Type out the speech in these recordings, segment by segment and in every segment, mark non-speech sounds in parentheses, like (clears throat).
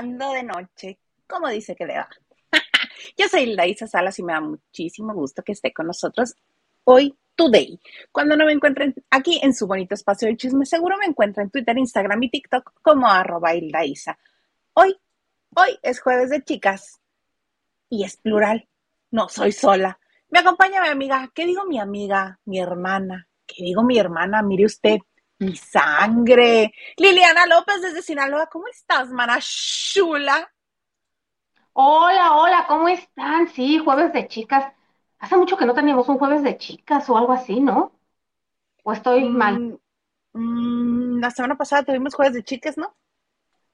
De Noche. ¿Cómo dice que le va? (laughs) Yo soy Laisa Salas y me da muchísimo gusto que esté con nosotros hoy, today. Cuando no me encuentren aquí en su bonito espacio de chisme, seguro me encuentran en Twitter, Instagram y TikTok como arroba. Hoy, hoy es jueves de chicas y es plural. No soy sola. Me acompaña mi amiga. ¿Qué digo mi amiga? Mi hermana. ¿Qué digo mi hermana? Mire usted mi sangre. Liliana López desde Sinaloa, ¿cómo estás, mana chula? Hola, hola, ¿cómo están? Sí, jueves de chicas. Hace mucho que no teníamos un jueves de chicas o algo así, ¿no? ¿O estoy mal? Mm, mm, la semana pasada tuvimos jueves de chicas, ¿no?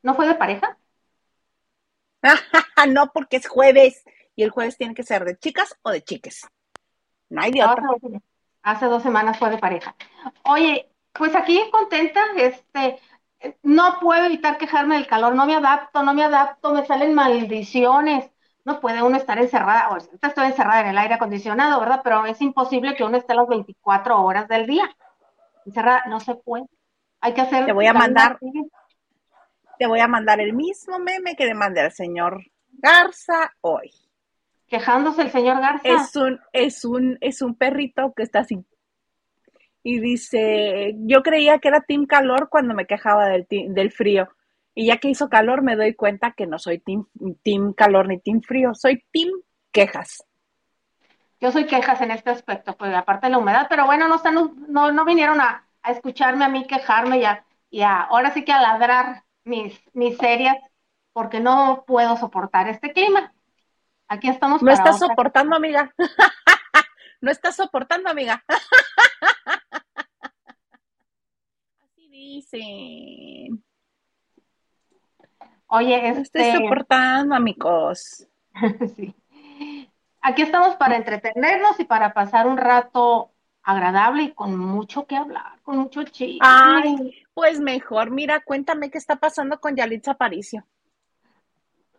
¿No fue de pareja? (laughs) no, porque es jueves y el jueves tiene que ser de chicas o de chiques. No hay de ah, otra. Hace dos semanas fue de pareja. Oye, pues aquí contenta, este, no puedo evitar quejarme del calor, no me adapto, no me adapto, me salen maldiciones. No puede uno estar encerrada, o estoy encerrada en el aire acondicionado, ¿verdad? Pero es imposible que uno esté las 24 horas del día. Encerrada, no se puede. Hay que hacer. Te voy a mandar. Te voy a mandar el mismo meme que le mandé al señor Garza hoy. Quejándose el señor Garza. Es un, es un, es un perrito que está así y dice, yo creía que era team calor cuando me quejaba del, del frío. Y ya que hizo calor me doy cuenta que no soy team, team calor ni team frío, soy team quejas. Yo soy quejas en este aspecto, pues aparte de la humedad, pero bueno, no, están, no, no vinieron a, escucharme a mí quejarme ya, y ahora sí que a ladrar mis miserias, porque no puedo soportar este clima. Aquí estamos. No estás soportando, amiga. (laughs) no estás soportando, amiga. (laughs) dicen. Oye, este... estoy soportando, amigos. (laughs) sí. Aquí estamos para entretenernos y para pasar un rato agradable y con mucho que hablar, con mucho chiste. Ay, pues mejor, mira, cuéntame qué está pasando con Yalitza Aparicio.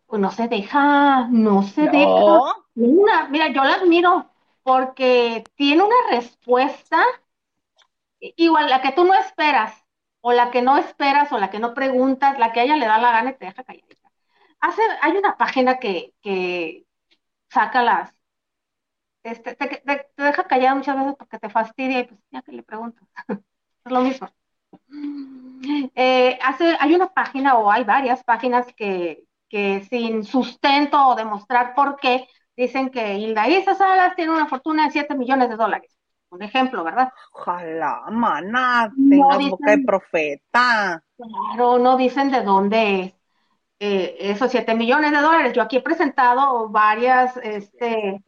Pues no se deja, no se deja. mira, yo la admiro porque tiene una respuesta igual la que tú no esperas o la que no esperas, o la que no preguntas, la que a ella le da la gana y te deja calladita. Hace, hay una página que, que saca las, este, te, deja callada muchas veces porque te fastidia y pues ya que le preguntas, (laughs) es lo mismo. Eh, hace, hay una página o hay varias páginas que, que sin sustento o demostrar por qué dicen que Hilda Isa Salas tiene una fortuna de 7 millones de dólares un ejemplo, ¿verdad? Ojalá, maná, tengas boca de profeta. Claro, no dicen de dónde es. Eh, esos 7 millones de dólares. Yo aquí he presentado varias, este,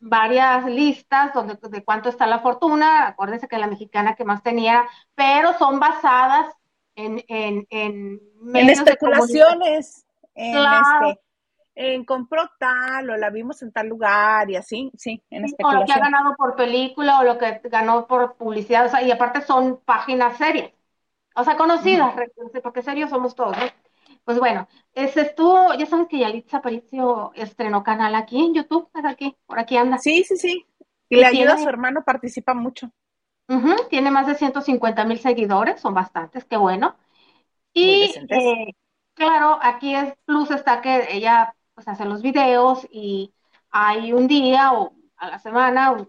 varias listas donde, de cuánto está la fortuna. Acuérdense que la mexicana que más tenía, pero son basadas en, en, en, en especulaciones. En este, en compró tal o la vimos en tal lugar y así, sí, en especulación. O lo que ha ganado por película o lo que ganó por publicidad, o sea, y aparte son páginas serias, o sea, conocidas, porque serios somos todos, ¿no? Pues bueno, ese estuvo, ya sabes que Yalitza Aparicio estrenó canal aquí en YouTube, es aquí, por aquí anda. Sí, sí, sí, y, le ayuda a su hermano, participa mucho. tiene más de 150 mil seguidores, son bastantes, qué bueno. Y eh, claro, aquí es plus está que ella pues hace los videos y hay un día o a la semana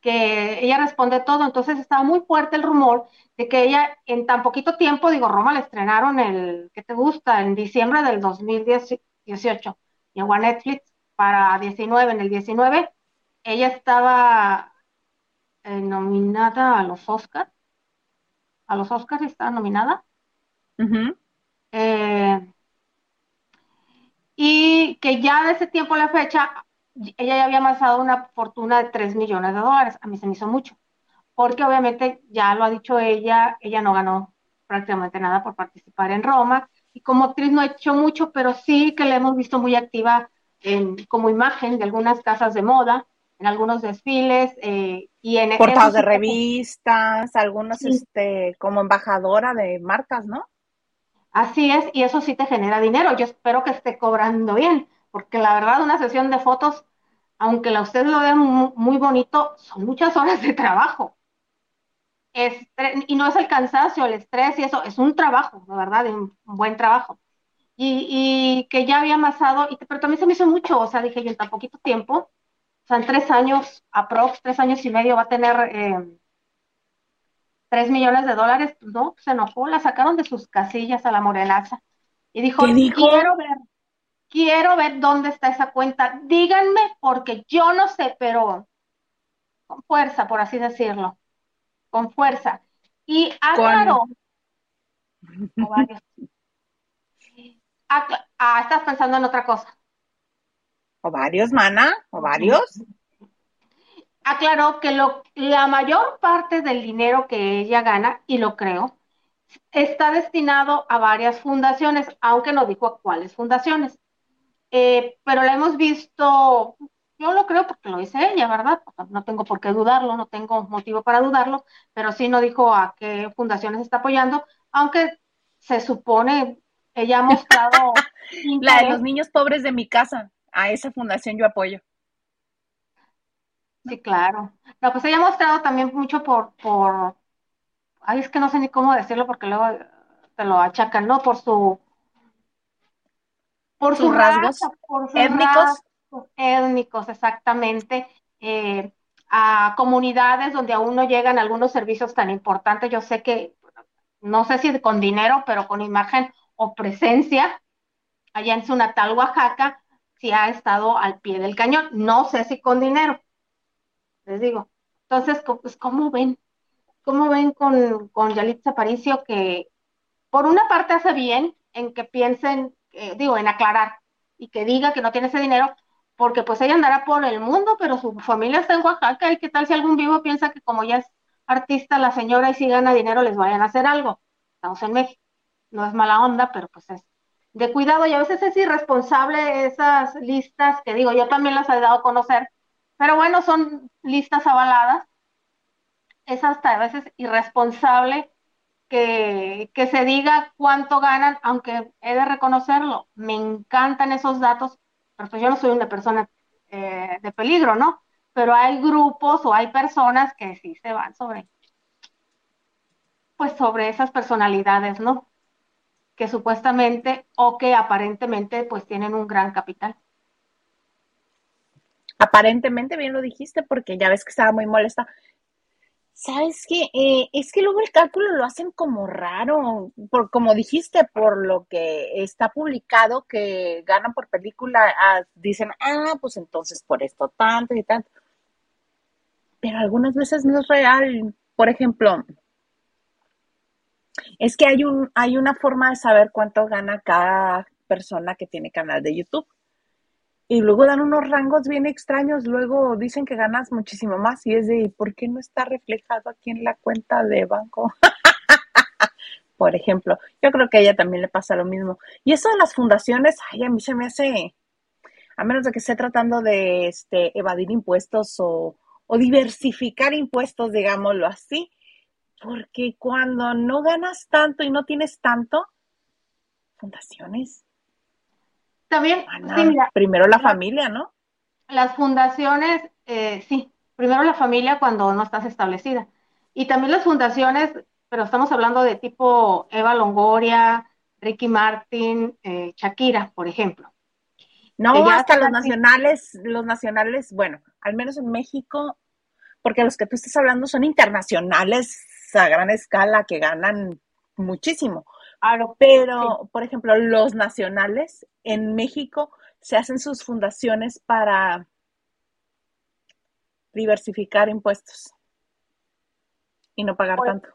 que ella responde todo, entonces estaba muy fuerte el rumor de que ella en tan poquito tiempo, digo, Roma la estrenaron el, ¿qué te gusta? En diciembre del 2018, llegó a Netflix para 19, en el 19 ella estaba eh, nominada a los Oscars, a los Oscars estaba nominada. eh, y que ya de ese tiempo a la fecha, ella ya había amasado una fortuna de 3 millones de dólares. A mí se me hizo mucho, porque obviamente ya lo ha dicho ella, ella no ganó prácticamente nada por participar en Roma, y como actriz no ha hecho mucho, pero sí que la hemos visto muy activa en, como imagen de algunas casas de moda, en algunos desfiles eh, y en portadas de revistas, algunos este como embajadora de marcas, ¿no? Así es, y eso sí te genera dinero. Yo espero que esté cobrando bien, porque la verdad una sesión de fotos, aunque la usted lo vea muy, bonito, son muchas horas de trabajo. y no es el cansancio, el estrés y eso, es un trabajo, de verdad, un buen trabajo. y, que ya había amasado, y, pero también se me hizo mucho, o sea, dije yo, en tan poquito tiempo, o sea, en tres años, aprox, tres años y medio va a tener eh, tres millones de dólares, pues no, se enojó, la sacaron de sus casillas a la morenaza, y dijo, quiero ver, quiero ver dónde está esa cuenta, díganme, porque yo no sé, pero con fuerza, por así decirlo, con fuerza. Y aclaró, (laughs) Ah, estás pensando en otra cosa. ¿O varios, mana? ¿O varios? Aclaró que lo, la mayor parte del dinero que ella gana, y lo creo, está destinado a varias fundaciones, aunque no dijo a cuáles fundaciones. Eh, pero la hemos visto, yo lo creo porque lo dice ella, ¿verdad? No tengo por qué dudarlo, no tengo motivo para dudarlo, pero sí no dijo a qué fundaciones está apoyando, aunque se supone, ella ha mostrado... (laughs) La de los niños pobres de mi casa, a esa fundación yo apoyo. Sí, claro. No, pues ella ha mostrado también mucho por, por, ay, es que no sé ni cómo decirlo porque luego te lo achacan, ¿no? Por su, por sus rasgos por sus étnicos. étnicos, exactamente. Eh, a comunidades donde aún no llegan algunos servicios tan importantes. Yo sé que no sé si con dinero, pero con imagen o presencia, allá en su natal Oaxaca, si ha estado al pie del cañón. No sé si con dinero, les digo. Entonces, pues, ¿cómo ven? ¿Cómo ven con, con Yalitza Aparicio que por una parte hace bien en que piensen, eh, digo, en aclarar y que diga que no tiene ese dinero, porque pues ella andará por el mundo, pero su familia está en Oaxaca y qué tal si algún vivo piensa que como ya es artista la señora y si gana dinero les vayan a hacer algo. Estamos en México. No es mala onda, pero pues es de cuidado y a veces es irresponsable esas listas que digo, yo también las he dado a conocer, pero bueno, son listas avaladas. Es hasta a veces irresponsable que, se diga cuánto ganan, aunque he de reconocerlo, me encantan esos datos, pero pues yo no soy una persona eh, de peligro, ¿no? pero hay grupos o hay personas que sí se van sobre, pues sobre esas personalidades, ¿no? Que supuestamente o que aparentemente pues tienen un gran capital. Aparentemente, bien lo dijiste, porque ya ves que estaba muy molesta. ¿Sabes qué? Eh, es que luego el cálculo lo hacen como raro, por, como dijiste, por lo que está publicado que ganan por película, ah, dicen, ah, pues entonces por esto tanto y tanto pero algunas veces no es real. Por ejemplo, es que hay, un, hay una forma de saber cuánto gana cada persona que tiene canal de YouTube. Y luego dan unos rangos bien extraños, luego dicen que ganas muchísimo más y es de, ¿por qué no está reflejado aquí en la cuenta de banco? (laughs) Por ejemplo, yo creo que a ella también le pasa lo mismo. Y eso de las fundaciones, ay, a mí se me hace, a menos de que esté tratando de este, evadir impuestos o, o diversificar impuestos, digámoslo así, porque cuando no ganas tanto y no tienes tanto, fundaciones. También, primero la familia, ¿no? Las fundaciones, eh, sí, primero la familia cuando no estás establecida. Y también las fundaciones, pero estamos hablando de tipo Eva Longoria, Ricky Martin, eh, Shakira, por ejemplo. No, hasta los nacionales, los nacionales, bueno, al menos en México, porque los que tú estás hablando son internacionales a gran escala que ganan muchísimo. Pero, por ejemplo, los nacionales en México se hacen sus fundaciones para diversificar impuestos y no pagar tanto.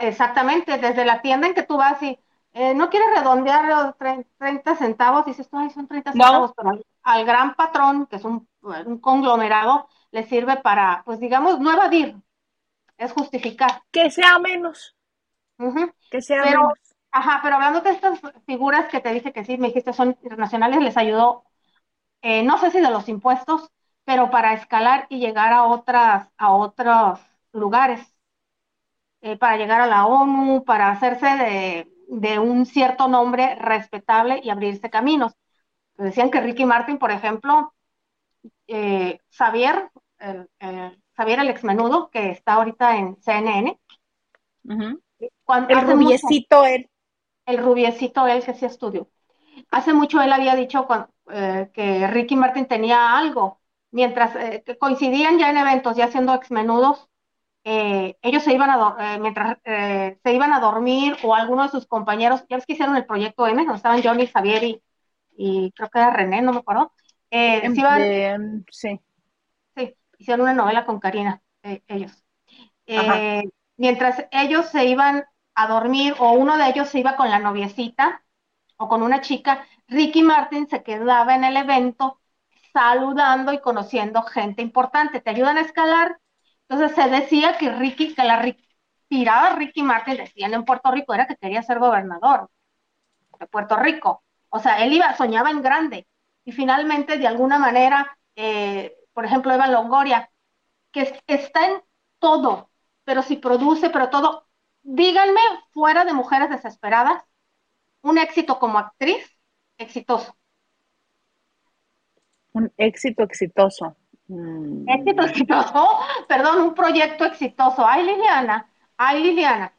exactamente, desde la tienda en que tú vas y eh, no quieres redondear los 30 centavos, dices, ay, son 30 centavos, pero al, gran patrón, que es un, conglomerado, le sirve para, pues digamos, no evadir, es justificar. Que sea menos. Que sea menos. Ajá, pero hablando de estas figuras que te dije que sí, me dijiste son internacionales, les ayudó, eh, no sé si de los impuestos, pero para escalar y llegar a otras, a otros lugares, eh, para llegar a la ONU, para hacerse de, de un cierto nombre respetable y abrirse caminos. Decían que Ricky Martin, por ejemplo, eh, Xavier, el, el, Xavier el exmenudo, que está ahorita en CNN. el rubiecito él. El rubiecito él que sí estudió. Hace mucho él había dicho eh, que Ricky Martin tenía algo, mientras eh, coincidían ya en eventos, ya haciendo exmenudos, eh, ellos se iban a, mientras se iban a dormir o alguno de sus compañeros, ya ves que hicieron el proyecto M, donde estaban Johnny, Javier y, creo que era René, no me acuerdo. Iban, sí. Sí, hicieron una novela con Karina, ellos. mientras ellos se iban a dormir o uno de ellos se iba con la noviecita, o con una chica, Ricky Martin se quedaba en el evento saludando y conociendo gente importante. Te ayudan a escalar. Entonces se decía que Ricky, que la tirada Ricky Martin, decían en Puerto Rico, era que quería ser gobernador de Puerto Rico. O sea, él iba, soñaba en grande. Y finalmente, de alguna manera, eh, por ejemplo, Eva Longoria, que está en todo, pero si produce, pero todo. Díganme, fuera de mujeres desesperadas, un éxito como actriz exitoso. Un éxito exitoso. Mm. Éxito exitoso, perdón, un proyecto exitoso. Ay, Liliana, ay, Liliana.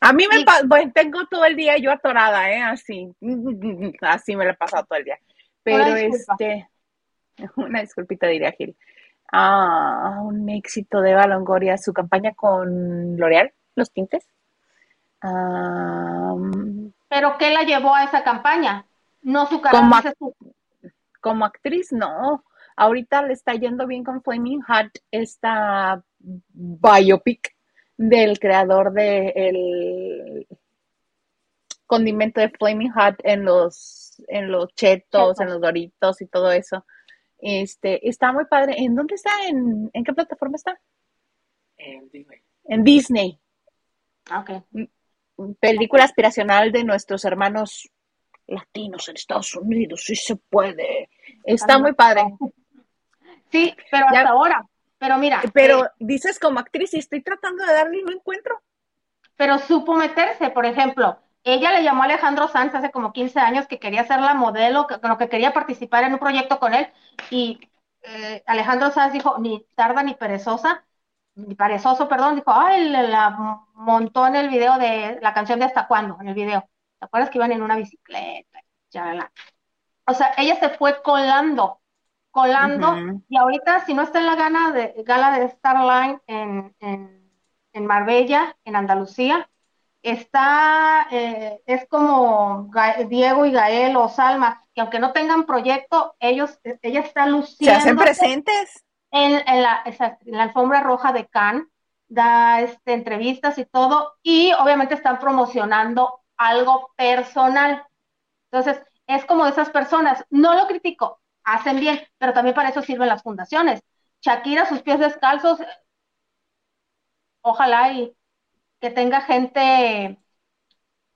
A mí me bueno, tengo todo el día yo atorada, ¿eh? Así, (laughs) así me lo he pasado todo el día. Pero este, (laughs) una disculpita diría Gil. Ah, un éxito de Eva Longoria, su campaña con L'Oreal, los tintes. Ah, ¿Pero qué la llevó a esa campaña? No su como, como actriz, no. Ahorita le está yendo bien con Flaming Hot, esta biopic del creador del condimento de Flaming Hot en los, en los chetos, en los doritos y todo eso. Este, está muy padre. ¿En dónde está? ¿En, qué plataforma está? En Disney. En Disney. Ah, ok. Mm, película aspiracional de nuestros hermanos latinos en Estados Unidos, sí se puede. Está muy padre. Sí, pero hasta ahora. Pero mira. Pero eh, dices como actriz y estoy tratando de darle no encuentro. Pero supo meterse, por ejemplo, ella le llamó a Alejandro Sanz hace como 15 años que quería ser la modelo, que, que quería participar en un proyecto con él y eh, Alejandro Sanz dijo, ni tarda ni perezosa, parezoso, perdón, dijo, ay, la montó en el video de la canción de Hasta Cuándo, en el video. ¿Te acuerdas que iban en una bicicleta? Ya, O sea, ella se fue colando, colando, y ahorita, si no está en la gana de, gala de Starline en, en, Marbella, en Andalucía, está, eh, es como Diego y Gael o Salma, que aunque no tengan proyecto, ellos, ella está luciendo. Se hacen presentes en, la, alfombra roja de Cannes, da este, entrevistas y todo, y obviamente están promocionando algo personal. Entonces, es como esas personas, no lo critico, hacen bien, pero también para eso sirven las fundaciones. Shakira, sus pies descalzos, ojalá y que tenga gente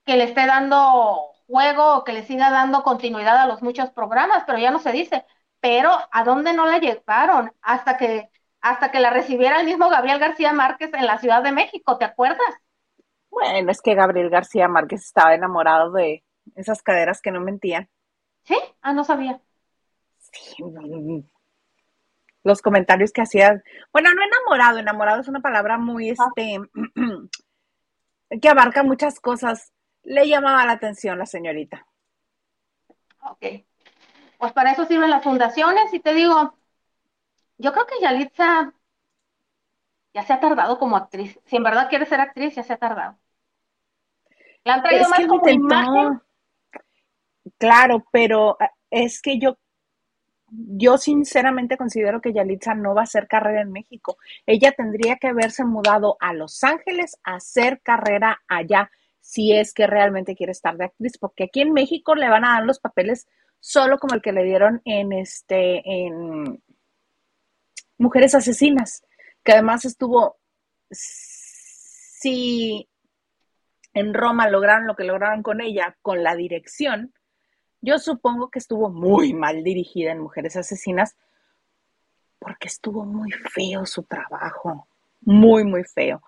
que le esté dando juego que le siga dando continuidad a los muchos programas, pero ya no se dice pero ¿a dónde no la llevaron? Hasta que, hasta que la recibiera el mismo Gabriel García Márquez en la Ciudad de México, ¿te acuerdas? Bueno, es que Gabriel García Márquez estaba enamorado de esas caderas que no mentían. ¿Sí? Ah, no sabía. Sí, los comentarios que hacía, bueno, no enamorado, enamorado es una palabra muy, ah. este, (clears throat) que abarca muchas cosas. Le llamaba la atención la señorita. Ok pues para eso sirven las fundaciones y te digo, yo creo que Yalitza ya se ha tardado como actriz. Si en verdad quiere ser actriz, ya se ha tardado. La han traído más como imagen. Claro, pero eh, es que yo, yo sinceramente considero que Yalitza no va a hacer carrera en México. Ella tendría que haberse mudado a Los Ángeles a hacer carrera allá, si es que realmente quiere estar de actriz, porque aquí en México le van a dar los papeles solo como el que le dieron en este en Mujeres Asesinas, que además estuvo si en Roma lograron lo que lograron con ella, con la dirección, yo supongo que estuvo muy mal dirigida en Mujeres Asesinas porque estuvo muy feo su trabajo, muy, muy feo.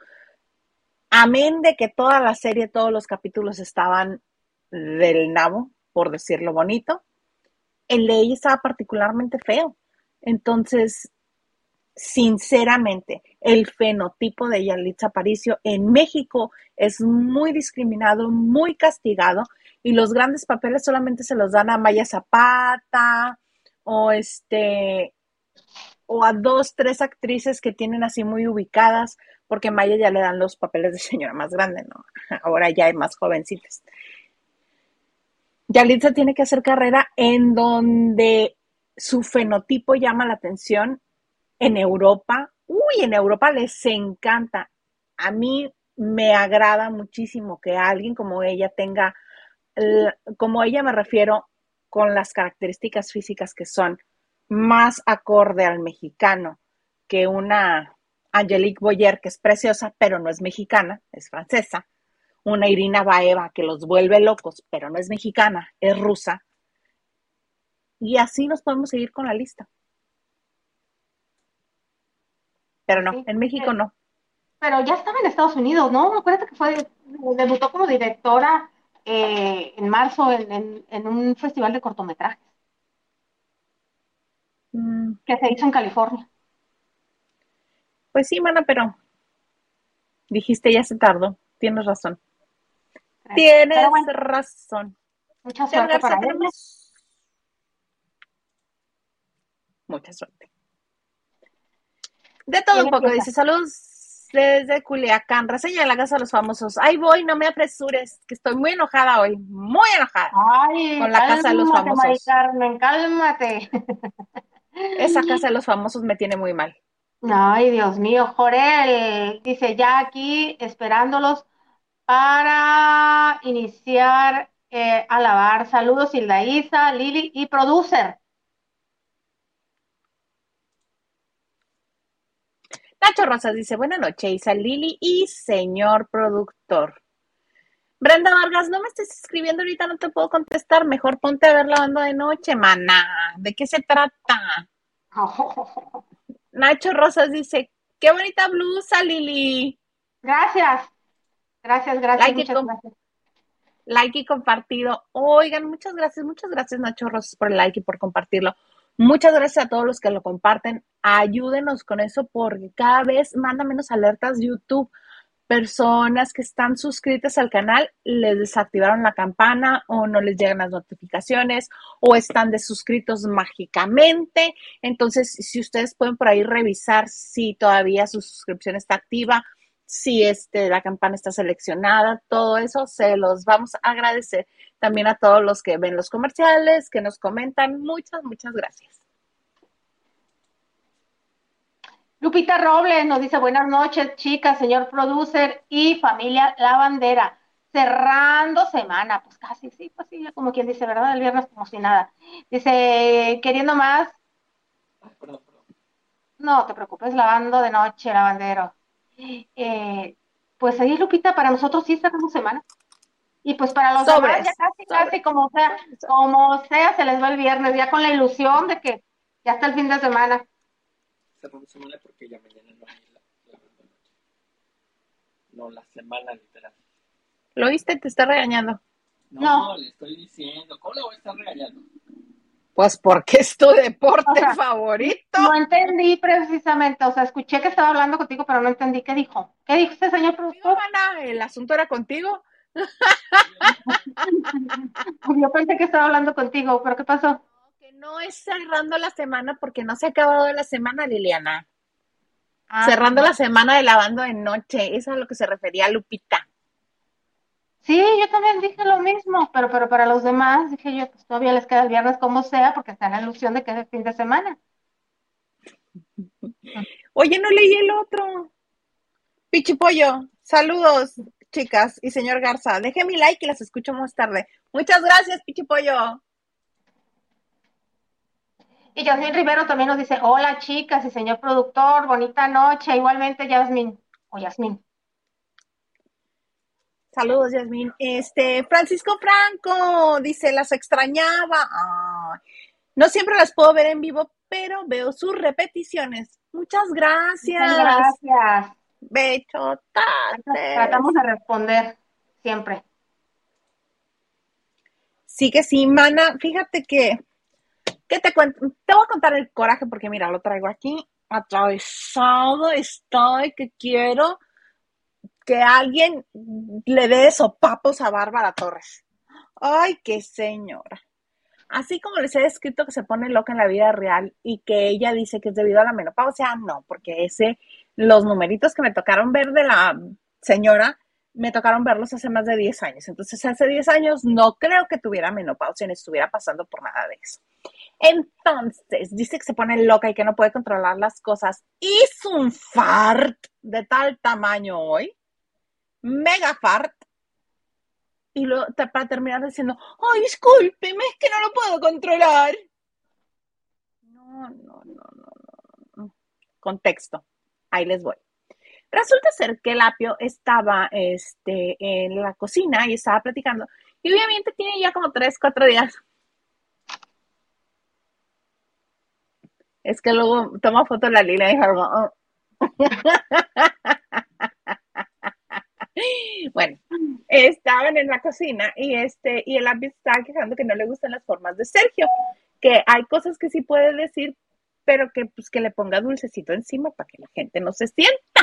Amén de que toda la serie, todos los capítulos estaban del nabo, por decirlo bonito, el ella estaba particularmente feo. Entonces, sinceramente, el fenotipo de Yalitza Aparicio en México es muy discriminado, muy castigado, y los grandes papeles solamente se los dan a Maya Zapata o este o a dos, tres actrices que tienen así muy ubicadas, porque Maya ya le dan los papeles de señora más grande, ¿no? (laughs) Ahora ya hay más jovencitas. Yalitza tiene que hacer carrera en donde su fenotipo llama la atención en Europa. Uy, en Europa les encanta. A mí me agrada muchísimo que alguien como ella tenga, como ella me refiero, con las características físicas que son más acorde al mexicano que una Angelique Boyer, que es preciosa, pero no es mexicana, es francesa. Una Irina Baeva, que los vuelve locos, pero no es mexicana, es rusa. Y así nos podemos seguir con la lista. Pero no, en México no. Pero ya estaba en Estados Unidos, ¿no? Acuérdate que fue, debutó como directora eh, en marzo en, un festival de cortometrajes mm. que se hizo en California. Pues sí, mana, pero dijiste ya se tardó. Tienes razón. Tienes razón. Mucha suerte para Mucha suerte. De todo un poco, dice saludos desde Culiacán, reseña de la casa de los famosos. Ahí voy, no me apresures, que estoy muy enojada hoy, muy enojada Ay, con la casa de los famosos. Carmen, cálmate. (laughs) Esa casa de los famosos me tiene muy mal. Ay, Dios mío, Jorel dice ya aquí esperándolos para iniciar eh, a lavar. Saludos, Hilda Isa, Lili y producer. Nacho Rosas dice, buena noche, Isa Lili y señor productor. Brenda Vargas, no me estés escribiendo ahorita, no te puedo contestar. Mejor ponte a ver la banda de noche, mana. ¿De qué se trata? (laughs) Nacho Rosas dice, qué bonita blusa, Lili. Gracias. Gracias, gracias. Like, muchas gracias. like y compartido. Oigan, muchas gracias, muchas gracias, Nacho Rosas, por el like y por compartirlo. Muchas gracias a todos los que lo comparten. Ayúdenos con eso porque cada vez manda menos alertas YouTube. Personas que están suscritas al canal les desactivaron la campana o no les llegan las notificaciones o están desuscritos mágicamente. Entonces, si ustedes pueden por ahí revisar si todavía su suscripción está activa, si este, la campana está seleccionada, todo eso se los vamos a agradecer. También a todos los que ven los comerciales, que nos comentan. Muchas, muchas gracias. Lupita Robles nos dice buenas noches, chicas, señor producer y familia La Bandera. Cerrando semana, pues casi, sí, pues sí, como quien dice, ¿verdad? El viernes como si nada. Dice, queriendo más. No te preocupes, lavando de noche, lavandero. Eh, pues ahí, Lupita, para nosotros sí cerramos semana. Y pues para los demás ya casi, casi como sea, como sea, se les va el viernes, ya con la ilusión de que ya está el fin de semana. Cerramos semana porque ya mañana no hay la, noche. No, la semana literal. ¿Lo oíste? Te está regañando. No, le estoy diciendo. ¿Cómo le voy a estar regañando? Pues porque es tu (laughs) deporte (laughs) favorito. No entendí precisamente, o sea, escuché que estaba hablando contigo, pero no entendí qué dijo. ¿Qué dijo este señor productor? ¿El asunto era contigo? (laughs) Yo pensé que estaba hablando contigo, pero ¿qué pasó? que no es cerrando la semana porque no se ha acabado la semana, Liliana. Ah, cerrando la semana de lavando de noche, eso es a lo que se refería Lupita. Sí, yo también dije lo mismo, pero, pero para los demás dije yo, pues todavía les queda el viernes como sea, porque está la ilusión de que es el fin de semana. Oye, no leí el otro. Pichipollo, saludos chicas y señor Garza. Deje mi like y las escucho más tarde. Muchas gracias, Pichipollo. Y Yasmin Rivero también nos dice, hola chicas y señor productor, bonita noche. Igualmente, Yasmin. O Yasmin. Saludos, Yasmin. Este, Francisco Franco dice, las extrañaba. no siempre las puedo ver en vivo, pero veo sus repeticiones. Muchas gracias. Muchas gracias. Bechotates. Tratamos de responder siempre. Sí que sí, mana. Fíjate que, ¿qué te cuento? Te voy a contar el coraje porque mira, lo traigo aquí. atravesado estoy que quiero que alguien le dé sopapos a Bárbara Torres. Ay, qué señora. Así como les he descrito que se pone loca en la vida real y que ella dice que es debido a la menopausia, no, porque ese, los numeritos que me tocaron ver de la señora, me tocaron verlos hace más de 10 años. Entonces, hace 10 años no creo que tuviera menopausia ni estuviera pasando por nada de eso. Entonces, dice que se pone loca y que no puede controlar las cosas. Hizo un fart de tal tamaño hoy, mega fart, y luego para terminar diciendo, ay, discúlpeme, es que no lo puedo controlar. No, no, no, no, no. Contexto. Ahí les voy. Resulta ser que el apio estaba este, en la cocina y estaba platicando. Y obviamente tiene ya como tres, cuatro días. Es que luego toma foto la lila y dijo, oh". (laughs) (gasps) bueno, estaban en la cocina y este y el apio estaba quejando que no le gustan las formas de Sergio, que hay cosas que sí puede decir, pero que pues que le ponga dulcecito encima para que la gente no se sienta.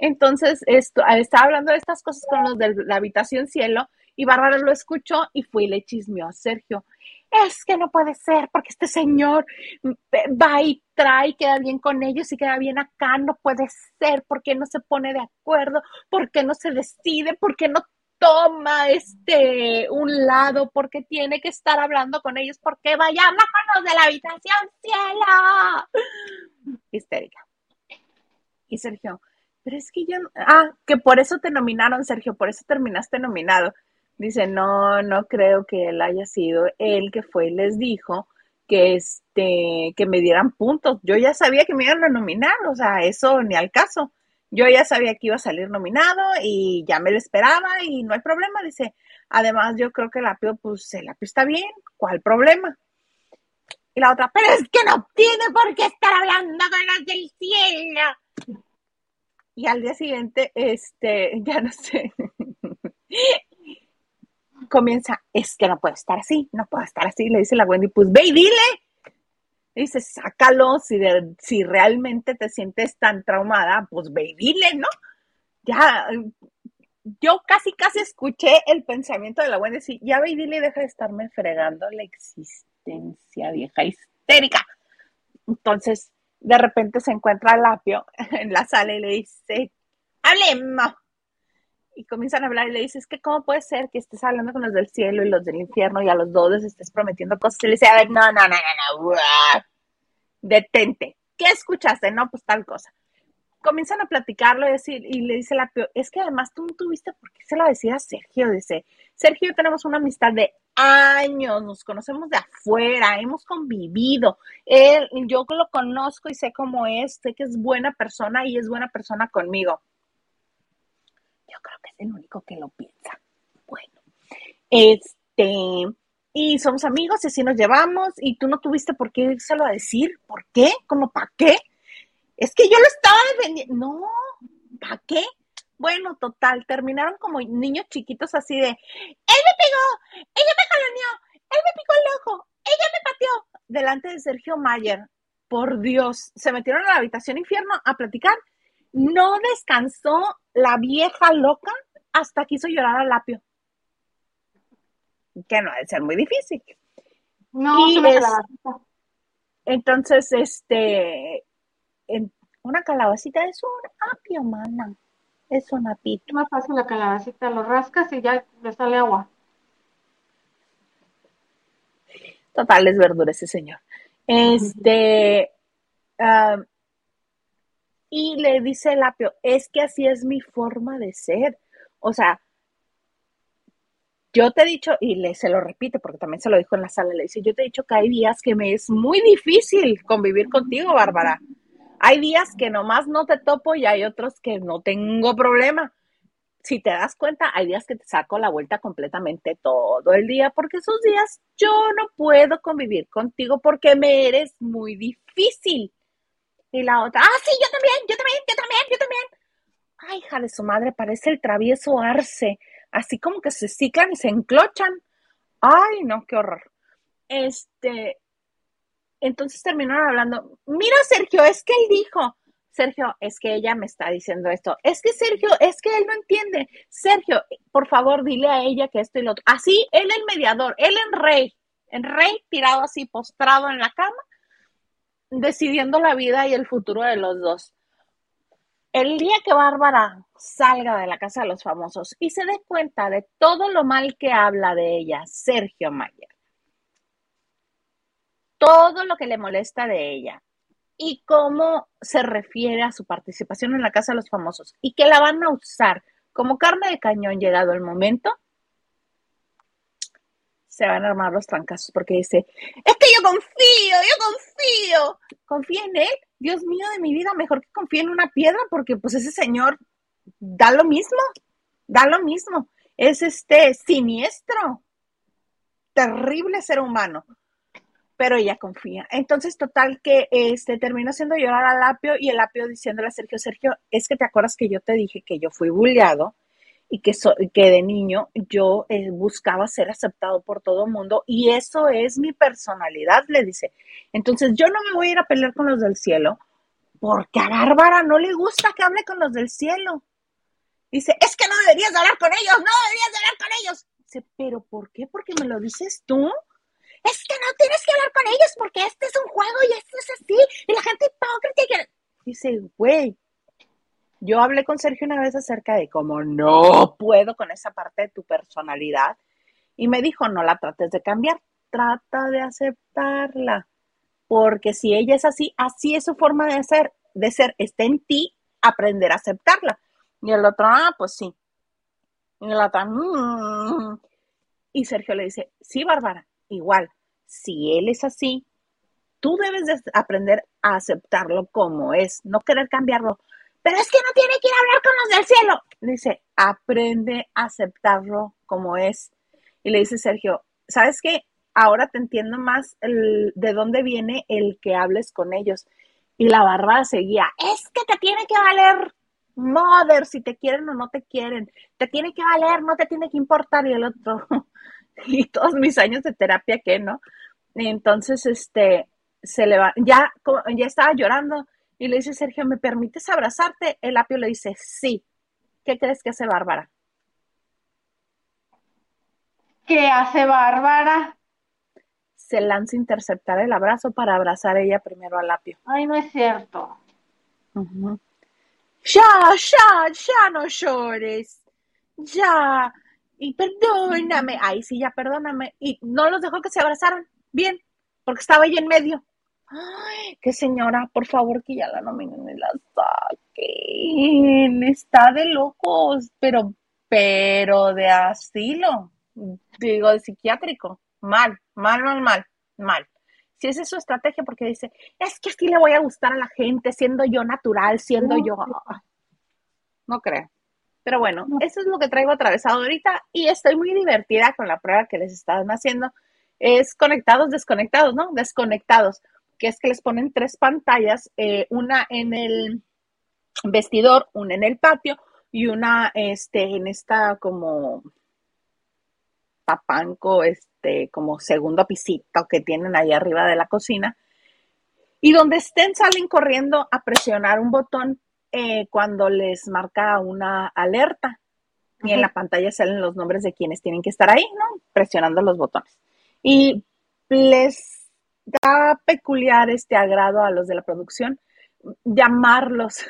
Entonces, esto, estaba hablando de estas cosas con los de la habitación cielo y Bárbara lo escuchó y fue y le chismeó a Sergio. Es que no puede ser porque este señor va y trae, queda bien con ellos y queda bien acá. No puede ser porque no se pone de acuerdo, porque no se decide, porque no toma este un lado, porque tiene que estar hablando con ellos, porque vaya a hablar con los de la habitación cielo. Histérica. Y Sergio, pero es que yo, ah, que por eso te nominaron, Sergio, por eso terminaste nominado. Dice, no, no creo que él haya sido el que fue y les dijo que este, que me dieran puntos. Yo ya sabía que me iban a nominar, o sea, eso ni al caso. Yo ya sabía que iba a salir nominado y ya me lo esperaba y no hay problema. Dice, además yo creo que el apio, pues el apio está bien, ¿cuál problema? Y la otra, pero es que no tiene por qué estar hablando con las del cielo y al día siguiente, este, (laughs) ya no sé, comienza, es que no puede estar así, no puede estar así, le dice la Wendy, pues ve y dile. dice, sácalo, si, si realmente te sientes tan traumada, pues ve y dile, ¿no? Ya, yo casi, casi escuché el pensamiento de la Wendy, sí, ya ve y dile deja de estarme fregando la existencia vieja histérica. Entonces, de repente se encuentra Lapio (laughs) en la sala y le dice, hablemos. Y comienzan a hablar y le dice, es que cómo puede ser que estés hablando con los del cielo y los del infierno y a los dos les estés prometiendo cosas. Y le dice, a ver, no, no, no, no, no, detente. ¿Qué escuchaste? No, pues tal cosa. Comienzan a platicarlo y, decir, y le dice Lapio, es que además tú no tuviste por qué se lo decía a Sergio. Dice, Sergio tenemos una amistad de años, nos conocemos de afuera, hemos convivido. Él, yo lo conozco y sé cómo es, sé que es buena persona y es buena persona conmigo. Yo creo que es el único que lo piensa. Bueno, este, y somos amigos y así nos llevamos y tú no tuviste por qué írselo a decir. ¿Por qué? ¿Cómo para qué? Es que yo lo estaba defendiendo. No, ¿para qué? Bueno, total, terminaron como niños chiquitos así de, él me pegó, ella me jaloneó, él me picó el ojo, ella me pateó, delante de Sergio Mayer. Por Dios, se metieron a la habitación infierno a platicar. No descansó la vieja loca hasta quiso llorar al lapio. Que no debe ser muy difícil. No, y es, entonces, este, una calabacita es un apio, mana. Es un apito. Más fácil la calabacita, lo rascas y ya le sale agua. Total, es verdura ese señor. Este, y le dice el apio, es que así es mi forma de ser. O sea, yo te he dicho, y le, se lo repite porque también se lo dijo en la sala, le dice, yo te he dicho que hay días que me es muy difícil convivir contigo, Bárbara. Hay días que nomás no te topo y hay otros que no tengo problema. Si te das cuenta, hay días que te saco la vuelta completamente todo el día, porque esos días yo no puedo convivir contigo porque me eres muy difícil. Y la otra, ah, sí, yo también, yo también, yo también, yo también. Ay, hija de su madre, parece el travieso arce, así como que se ciclan y se enclochan. Ay, no, qué horror. Este, entonces terminaron hablando, mira Sergio, es que él dijo, Sergio, es que ella me está diciendo esto, es que Sergio, es que él no entiende, Sergio, por favor, dile a ella que esto y lo otro. Así, él el mediador, él en rey, en rey tirado así, postrado en la cama, decidiendo la vida y el futuro de los dos. El día que Bárbara salga de la casa de los famosos y se dé cuenta de todo lo mal que habla de ella Sergio Mayer, todo lo que le molesta de ella y cómo se refiere a su participación en la casa de los famosos y que la van a usar como carne de cañón llegado el momento, se van a armar los trancazos porque dice, es que yo confío, yo confío, confía en él, Dios mío de mi vida, mejor que confíe en una piedra porque pues ese señor da lo mismo, da lo mismo, es este siniestro, terrible ser humano, pero ella confía. Entonces, total que este terminó haciendo llorar al Apio y el Apio diciéndole a Sergio, Sergio, es que te acuerdas que yo te dije que yo fui bulleado y que, que de niño yo eh, buscaba ser aceptado por todo el mundo y eso es mi personalidad, le dice. Entonces yo no me voy a ir a pelear con los del cielo porque a Bárbara no le gusta que hable con los del cielo. Dice, es que no deberías hablar con ellos, no deberías hablar con ellos. Dice, pero ¿por qué? Porque me lo dices tú. Es que no tienes que hablar con ellos porque este es un juego y esto es así. Y la gente hipócrita. Dice, güey, yo hablé con Sergio una vez acerca de cómo no puedo con esa parte de tu personalidad y me dijo, no la trates de cambiar, trata de aceptarla, porque si ella es así, así es su forma de ser, de ser, está en ti aprender a aceptarla. Y el otro, ah, pues sí. Y el otro, mm". y Sergio le dice, sí, Bárbara, igual, si él es así, tú debes de aprender a aceptarlo como es, no querer cambiarlo pero es que no tiene que ir a hablar con los del cielo. Dice, aprende a aceptarlo como es. Y le dice Sergio, ¿sabes qué? Ahora te entiendo más el, de dónde viene el que hables con ellos. Y la barba seguía, es que te tiene que valer mother si te quieren o no te quieren. Te tiene que valer, no te tiene que importar. Y el otro, (laughs) y todos mis años de terapia, ¿qué no? Entonces, este, se le va, ya, ya estaba llorando y le dice, Sergio, ¿me permites abrazarte? El apio le dice, sí. ¿Qué crees que hace Bárbara? ¿Qué hace Bárbara? Se lanza a interceptar el abrazo para abrazar ella primero al apio. Ay, no es cierto. Ya, ya, ya no llores. Ya. Y perdóname. Ay, sí, ya, perdóname. Y no los dejó que se abrazaran. Bien, porque estaba ahí en medio. Ay, qué señora, por favor, que ya la nominen y la saquen. Está de locos, pero, pero de asilo, digo, de psiquiátrico. Mal, mal, mal, mal, mal. Si esa es su estrategia, porque dice, es que así le voy a gustar a la gente, siendo yo natural, siendo yo. No creo. Pero bueno, eso es lo que traigo atravesado ahorita y estoy muy divertida con la prueba que les están haciendo. Es conectados, desconectados, ¿no? Desconectados que es que les ponen tres pantallas, eh, una en el vestidor, una en el patio y una este, en esta como papanco, este, como segundo pisito que tienen ahí arriba de la cocina. Y donde estén salen corriendo a presionar un botón eh, cuando les marca una alerta. Y en la pantalla salen los nombres de quienes tienen que estar ahí, ¿no? Presionando los botones. Y les da peculiar este agrado a los de la producción llamarlos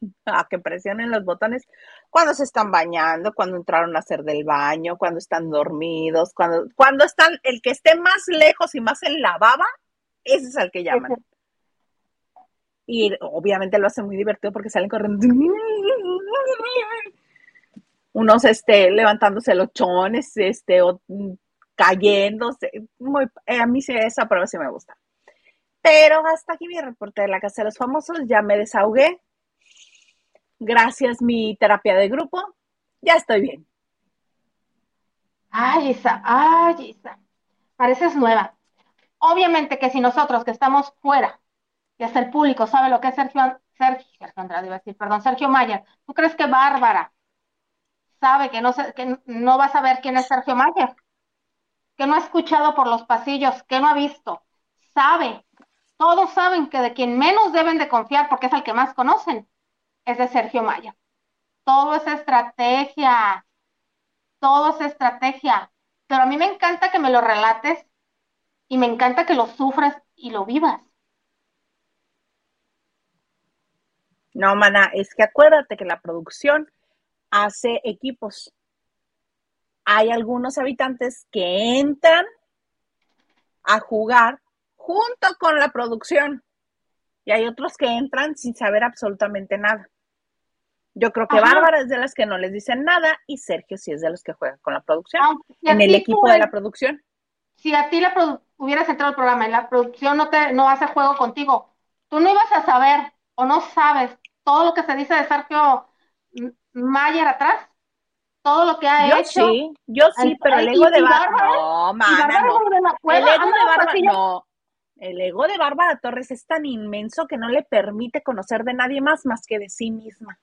(laughs) a que presionen los botones cuando se están bañando, cuando entraron a hacer del baño, cuando están dormidos, cuando, cuando están, el que esté más lejos y más en la baba, ese es el que llaman. Y obviamente lo hace muy divertido porque salen corriendo. Unos este, levantándose los chones, este, o cayéndose. Muy, eh, a mí sí, esa prueba sí me gusta. Pero hasta aquí mi reporte de la Casa de los Famosos. Ya me desahogué. Gracias mi terapia de grupo. Ya estoy bien. Ay, Isa, ay, Isa. Pareces nueva. Obviamente que si nosotros que estamos fuera, y hasta el público sabe lo que es Sergio, Sergio, Sergio decir, perdón, Sergio Mayer, ¿tú crees que Bárbara sabe que no, que no va a saber quién es Sergio Mayer? Que no ha escuchado por los pasillos, que no ha visto, sabe todos saben que de quien menos deben de confiar, porque es el que más conocen, es de Sergio Maya. Todo es estrategia, todo es estrategia. Pero a mí me encanta que me lo relates y me encanta que lo sufras y lo vivas. No, mana, es que acuérdate que la producción hace equipos. Hay algunos habitantes que entran a jugar junto con la producción y hay otros que entran sin saber absolutamente nada. Yo creo que Bárbara es de las que no les dicen nada y Sergio sí es de los que juegan con la producción, en el equipo de la producción. Si a ti la hubieras entrado al programa y la producción no te no hace juego contigo, tú no ibas a saber o no sabes todo lo que se dice de Sergio Mayer atrás, todo lo que ha yo hecho. Sí, yo sí, pero el ego de Bárbara. No, mana, no. El ego de Bárbara, no. El ego de Bárbara Torres es tan inmenso que no le permite conocer de nadie más más que de sí misma.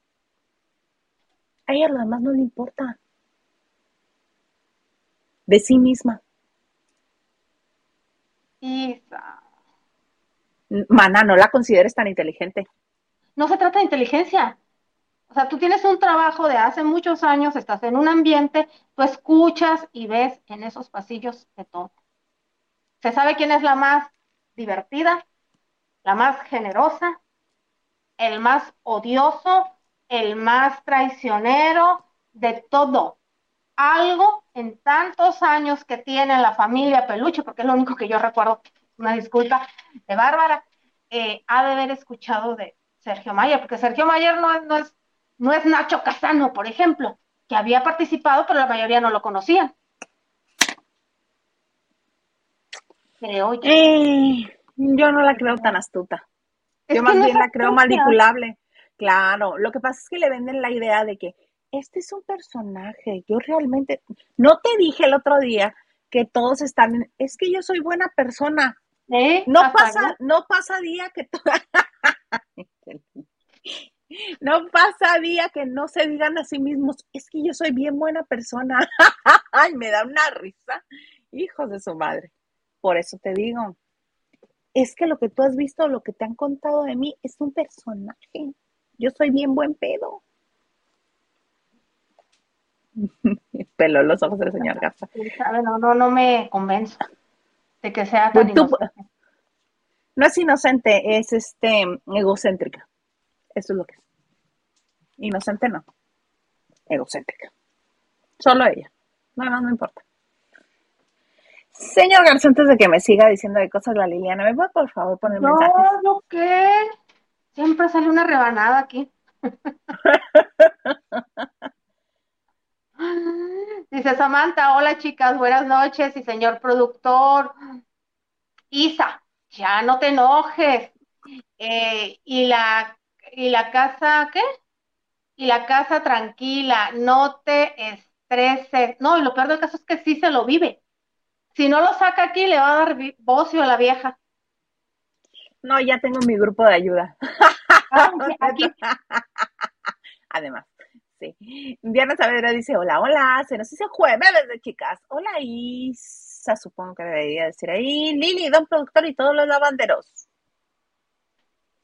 A ella lo demás no le importa. De sí misma. Isa. Mana, no la consideres tan inteligente. No se trata de inteligencia. O sea, tú tienes un trabajo de hace muchos años, estás en un ambiente, tú escuchas y ves en esos pasillos de todo. Se sabe quién es la más divertida, la más generosa, el más odioso, el más traicionero, de todo. Algo en tantos años que tiene la familia Peluche, porque es lo único que yo recuerdo, una disculpa, de Bárbara, eh, ha de haber escuchado de Sergio Mayer, porque Sergio Mayer no, no, es, no es Nacho Casano, por ejemplo, que había participado, pero la mayoría no lo conocían. Creo yo. Eh, yo no la creo tan astuta. yo más bien la creo manipulable. Claro, lo que pasa es que le venden la idea de que este es un personaje, yo realmente, no te dije el otro día que todos están, es que yo soy buena persona. ¿Eh? No pasa, no pasa día que (laughs) no pasa día que no se digan a sí mismos, es que yo soy bien buena persona. (laughs) Ay, me da una risa. Hijos de su madre. Por eso te digo, es que lo que tú has visto, lo que te han contado de mí, es un personaje. Yo soy bien buen pedo. (laughs) Peló los ojos del señor Garza. No, no, no me convenzo de que sea tan inocente. No es inocente, es este egocéntrica. Eso es lo que es. Inocente no. Egocéntrica. Solo ella. No, no, no importa. Señor Garza, antes de que me siga diciendo de cosas la Liliana, ¿me puede por favor poner no, mensajes? No, ¿qué? Siempre sale una rebanada aquí. (laughs) Dice Samantha, hola chicas, buenas noches y señor productor. Isa, ya no te enojes. Eh, y la y la casa, ¿qué? Y la casa tranquila, no te estreses. No, y lo peor del caso es que sí se lo vive. Si no lo saca aquí, le va a dar bocio a la vieja. No, ya tengo mi grupo de ayuda. Ah, (laughs) (laughs) Además, sí. Diana Saavedra dice, hola, hola, se nos hizo jueves de chicas. Hola, Isa, supongo que debería decir ahí. Lili, don productor y todos los lavanderos.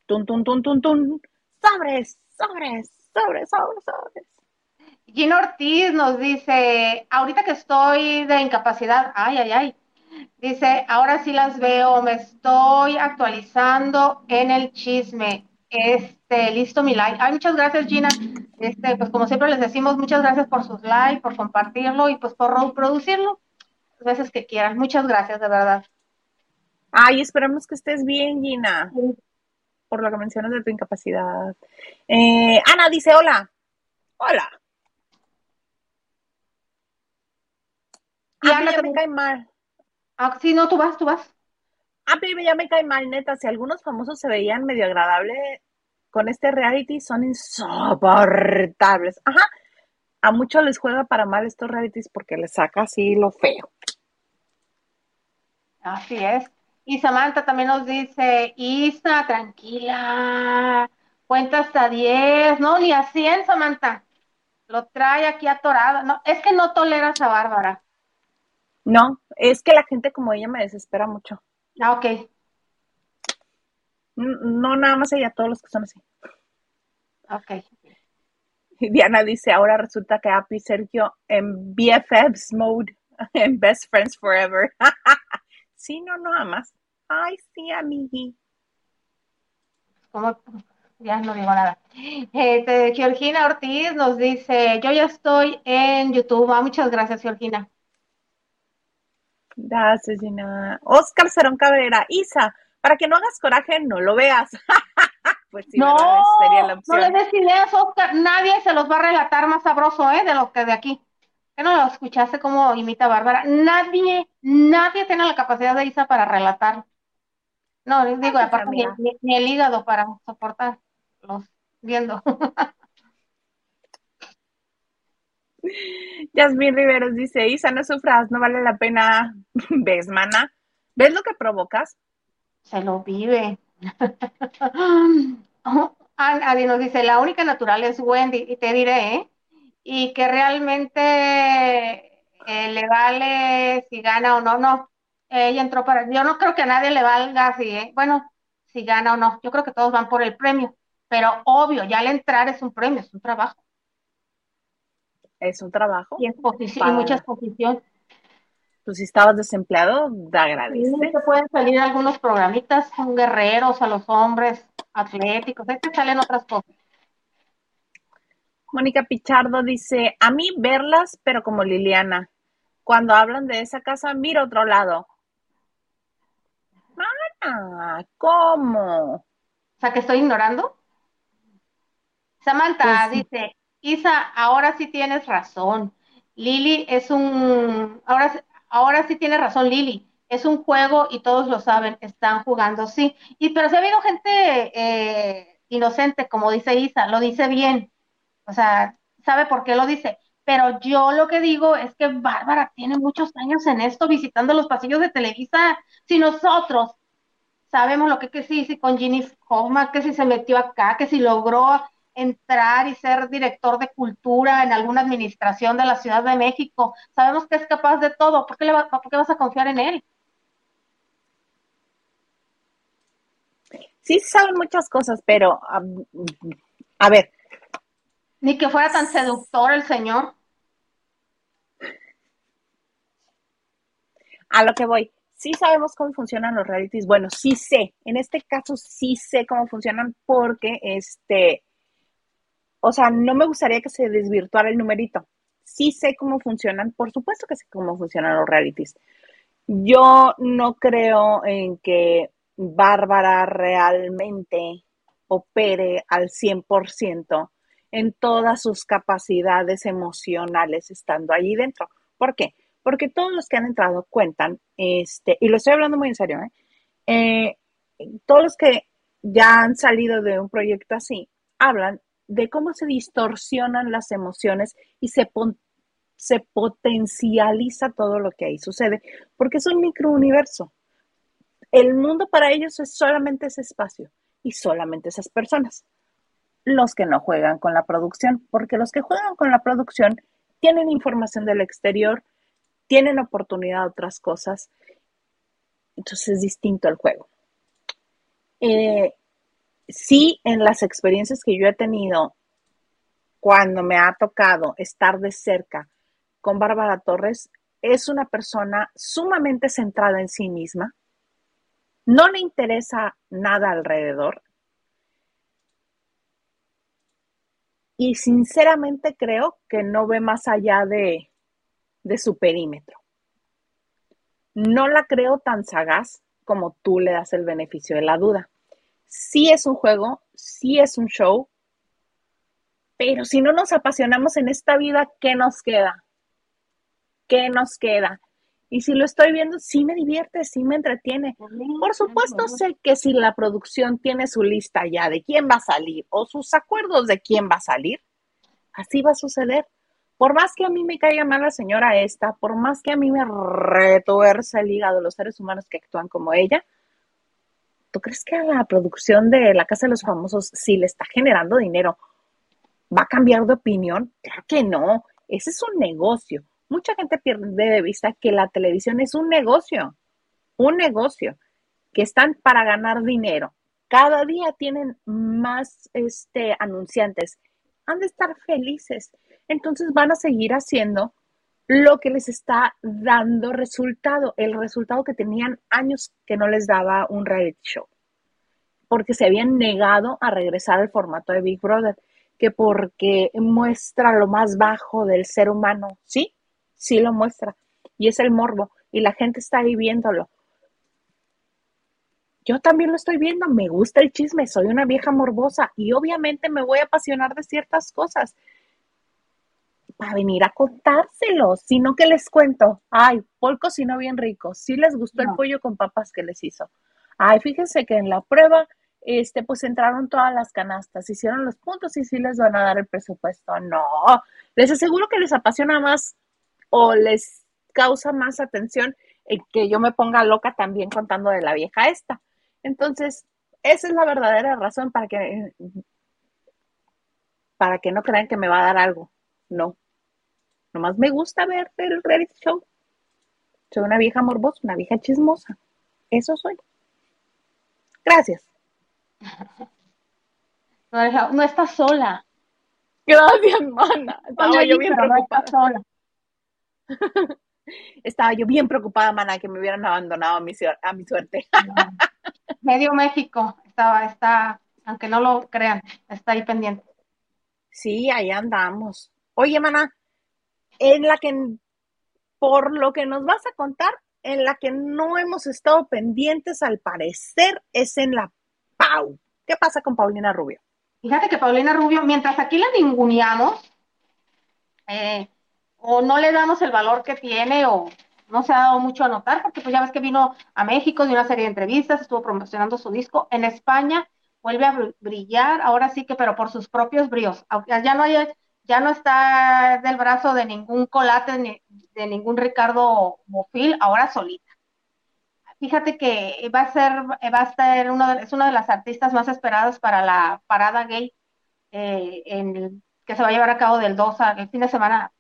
Tun, tun, tun, tun, tun. Sobres, sobres, sobres, sobres, sobres. Gino Ortiz nos dice, ahorita que estoy de incapacidad, ay, ay, ay, dice, ahora sí las veo, me estoy actualizando en el chisme. Este, listo mi like. Ay, muchas gracias, Gina. Este, pues como siempre les decimos, muchas gracias por sus likes, por compartirlo y pues por reproducirlo las veces que quieran. Muchas gracias, de verdad. Ay, esperamos que estés bien, Gina. Por lo que mencionas de tu incapacidad. Eh, Ana dice, hola. Hola. Y a Ana mí ya me también- cae mal. Ah, sí, no, tú vas, tú vas. A mí ya me cae mal, neta. Si algunos famosos se veían medio agradables con este reality, son insoportables. Ajá. A muchos les juega para mal estos realities porque les saca así lo feo. Así es. Y Samantha también nos dice, Isa, tranquila, cuenta hasta 10, no, ni a 100, Samantha. Lo trae aquí atorado. No, es que no toleras a Bárbara. No, es que la gente como ella me desespera mucho. Ah, ok. No, nada más ella, todos los que son así. Ok. Diana dice, ahora resulta que Api Sergio en BFFs mode, (laughs) en Best Friends Forever. (laughs) sí, no, no, más. Ay, sí, amigui. ¿Cómo? Ya no digo nada. Este, Georgina Ortiz nos dice, yo ya estoy en YouTube. Ah, muchas gracias, Georgina. Gracias, Gina. Oscar Cerón Cabrera. Isa, para que no hagas coraje, no lo veas. (laughs) pues sí, no, sería la opción. no le des ideas, Oscar. Nadie se los va a relatar más sabroso, ¿eh? De lo que de aquí. ¿Qué no lo escuchaste como imita Bárbara? Nadie, nadie tiene la capacidad de Isa para relatar. No, les digo, aparte ni, el hígado para soportar los viendo. (laughs) Yasmin Riveros dice, Isa, no sufras, no vale la pena. (laughs) ¿Ves, mana? ¿Ves lo que provocas? Se lo vive. (laughs) Adi nos dice, la única natural es Wendy, y te diré, ¿eh? Y que realmente eh, le vale si gana o no, no ella entró para, yo no creo que a nadie le valga si, eh, bueno, si gana o no, yo creo que todos van por el premio, pero obvio, ya al entrar es un premio, es un trabajo. Es un trabajo. Y, es posición, y muchas posiciones. Pues si estabas desempleado, da agradece. Sí, se pueden salir algunos programitas, son guerreros a los hombres, atléticos, ahí te salen otras cosas. Mónica Pichardo dice, a mí verlas, pero como Liliana. Cuando hablan de esa casa, mira otro lado. Ah, ¿cómo? O sea, que estoy ignorando. Samantha pues dice, Isa, ahora sí tienes razón. Lili es un, ahora, ahora sí tienes razón, Lili. Es un juego y todos lo saben, están jugando, sí. Y pero si ha habido gente eh, inocente, como dice Isa, lo dice bien. O sea, sabe por qué lo dice. Pero yo lo que digo es que Bárbara tiene muchos años en esto, visitando los pasillos de Televisa. Si nosotros sabemos lo que, que sí, si con Ginny Hoffman, que si se metió acá, que si logró entrar y ser director de cultura en alguna administración de la Ciudad de México. Sabemos que es capaz de todo. ¿Por qué, le va, ¿por qué vas a confiar en él? Sí, saben muchas cosas, pero a ver. Ni que fuera tan seductor el señor. A lo que voy sí sabemos cómo funcionan los realities. Bueno, sí sé, en este caso sí sé cómo funcionan porque, este, o sea, no me gustaría que se desvirtuara el numerito. Sí sé cómo funcionan, por supuesto que sé cómo funcionan los realities. Yo no creo en que Bárbara realmente opere al 100% en todas sus capacidades emocionales estando allí dentro. ¿Por qué? porque todos los que han entrado cuentan, este, y lo estoy hablando muy en serio, ¿eh? Eh, todos los que ya han salido de un proyecto así, hablan de cómo se distorsionan las emociones y se, se potencializa todo lo que ahí sucede, porque es un microuniverso. El mundo para ellos es solamente ese espacio y solamente esas personas. Los que no juegan con la producción, porque los que juegan con la producción tienen información del exterior, tienen oportunidad de otras cosas. Entonces es distinto el juego. Eh, sí, en las experiencias que yo he tenido, cuando me ha tocado estar de cerca con Bárbara Torres, es una persona sumamente centrada en sí misma. No le interesa nada alrededor. Y sinceramente creo que no ve más allá de, de su perímetro. No la creo tan sagaz como tú le das el beneficio de la duda. Sí es un juego, sí es un show, pero si no nos apasionamos en esta vida, ¿qué nos queda? ¿Qué nos queda? Y si lo estoy viendo, sí me divierte, sí me entretiene. Por supuesto, sé que si la producción tiene su lista ya de quién va a salir o sus acuerdos de quién va a salir, así va a suceder. Por más que a mí me caiga mal la señora esta, por más que a mí me retuerce el hígado los seres humanos que actúan como ella, ¿tú crees que a la producción de La Casa de los Famosos, si le está generando dinero, va a cambiar de opinión? Claro que no, ese es un negocio. Mucha gente pierde de vista que la televisión es un negocio, un negocio, que están para ganar dinero. Cada día tienen más este, anunciantes. Han de estar felices. Entonces van a seguir haciendo lo que les está dando resultado, el resultado que tenían años que no les daba un reality show, porque se habían negado a regresar al formato de Big Brother, que porque muestra lo más bajo del ser humano, sí, sí lo muestra, y es el morbo, y la gente está ahí viéndolo. Yo también lo estoy viendo, me gusta el chisme, soy una vieja morbosa y obviamente me voy a apasionar de ciertas cosas, para venir a contárselos, sino que les cuento, ay, Paul cocinó bien rico, sí les gustó el pollo con papas que les hizo. Ay, fíjense que en la prueba, este, pues entraron todas las canastas, hicieron los puntos y sí les van a dar el presupuesto. No, les aseguro que les apasiona más o les causa más atención que yo me ponga loca también contando de la vieja esta. Entonces, esa es la verdadera razón para que para que no crean que me va a dar algo. No, Nomás me gusta ver el reality show. Soy una vieja morbosa, una vieja chismosa. Eso soy. Gracias. No, estás sola. Gracias, mana. Estaba yo bien preocupada. (laughs) Estaba yo bien preocupada, mana, que me hubieran abandonado a mi, a mi suerte. (laughs) Medio México estaba, está, aunque no lo crean, está ahí pendiente. Sí, ahí andamos. Oye, mana, en la que, por lo que nos vas a contar, en la que no hemos estado pendientes al parecer es en la Pau. ¿Qué pasa con Paulina Rubio? Fíjate que Paulina Rubio, mientras aquí la ninguneamos, eh, o no le damos el valor que tiene, o no se ha dado mucho a notar, porque pues ya ves que vino a México de una serie de entrevistas, estuvo promocionando su disco. En España vuelve a brillar, ahora sí que, pero por sus propios bríos. Ya no hay ya no está del brazo de ningún colate ni de ningún Ricardo Bofil, ahora solita. Fíjate que va a ser, va a estar uno es una de las artistas más esperadas para la parada gay eh, en que se va a llevar a cabo del 2 al fin de semana,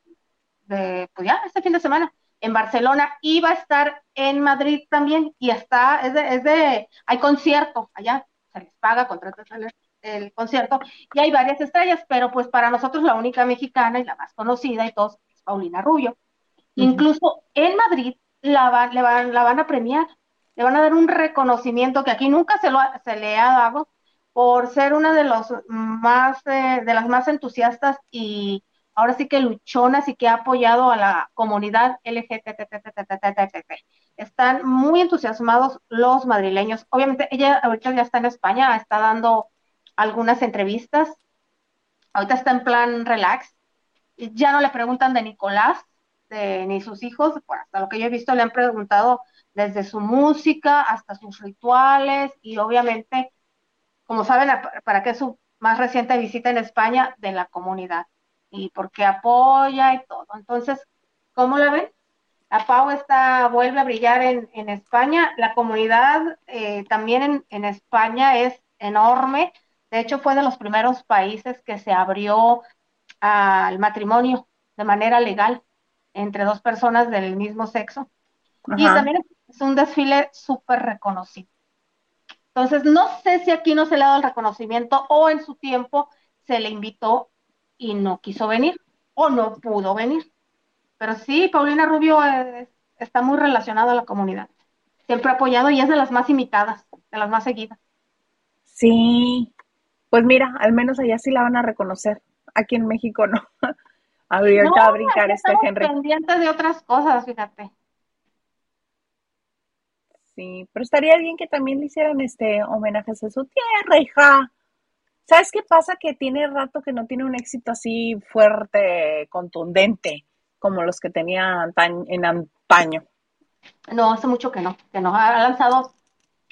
de, pues ya, este fin de semana, en Barcelona, y va a estar en Madrid también, y está, es de, es de hay concierto allá, se les paga, contratos el concierto, y hay varias estrellas, pero pues para nosotros la única mexicana y la más conocida y todos es Paulina Rubio. Incluso en Madrid la, le van, la van a premiar, le van a dar un reconocimiento que aquí nunca se, lo se le ha dado por ser una de los más, eh, de las más entusiastas y ahora sí que luchonas y que ha apoyado a la comunidad LGTB. Están muy entusiasmados los madrileños. Obviamente ella ahorita ya está en España, está dando algunas entrevistas. Ahorita está en plan relax. Ya no le preguntan de Nicolás, de, ni sus hijos. hasta lo que yo he visto le han preguntado desde su música hasta sus rituales y obviamente, como saben, para qué su más reciente visita en España de la comunidad y por qué apoya y todo. Entonces, ¿cómo la ven? La Pau está, vuelve a brillar en, en España. La comunidad eh, también en, en España es enorme. De hecho, fue de los primeros países que se abrió al matrimonio de manera legal entre dos personas del mismo sexo. Y también es un desfile súper reconocido. Entonces, no sé si aquí no se le ha dado el reconocimiento o en su tiempo se le invitó y no quiso venir o no pudo venir. Pero sí, Paulina Rubio está muy relacionada a la comunidad. Siempre apoyado y es de las más imitadas, de las más seguidas. Sí, pues mira, al menos allá sí la van a reconocer. Aquí en México no. (laughs) Ahorita a brincar este Henry. pendientes de otras cosas, fíjate. Sí, pero estaría bien que también le hicieran este homenajes a su tierra, hija. ¿Sabes qué pasa? Que tiene rato que no tiene un éxito así fuerte, contundente, como los que tenía en antaño. No, hace mucho que no, que no. Ha lanzado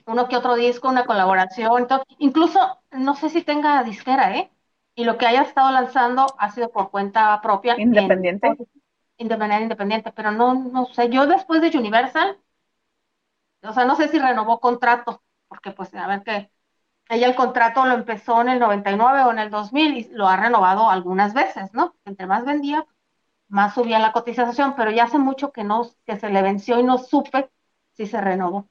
uno que otro disco, una colaboración, todo. incluso no sé si tenga disquera, ¿eh? Y lo que haya estado lanzando ha sido por cuenta propia. Independiente. independiente, independiente, pero no, no sé, yo después de Universal, o sea, no sé si renovó contrato, porque pues a ver que ella el contrato lo empezó en el 99 o en el 2000 y lo ha renovado algunas veces, ¿no? Entre más vendía, más subía la cotización, pero ya hace mucho que no, que se le venció y no supe si se renovó.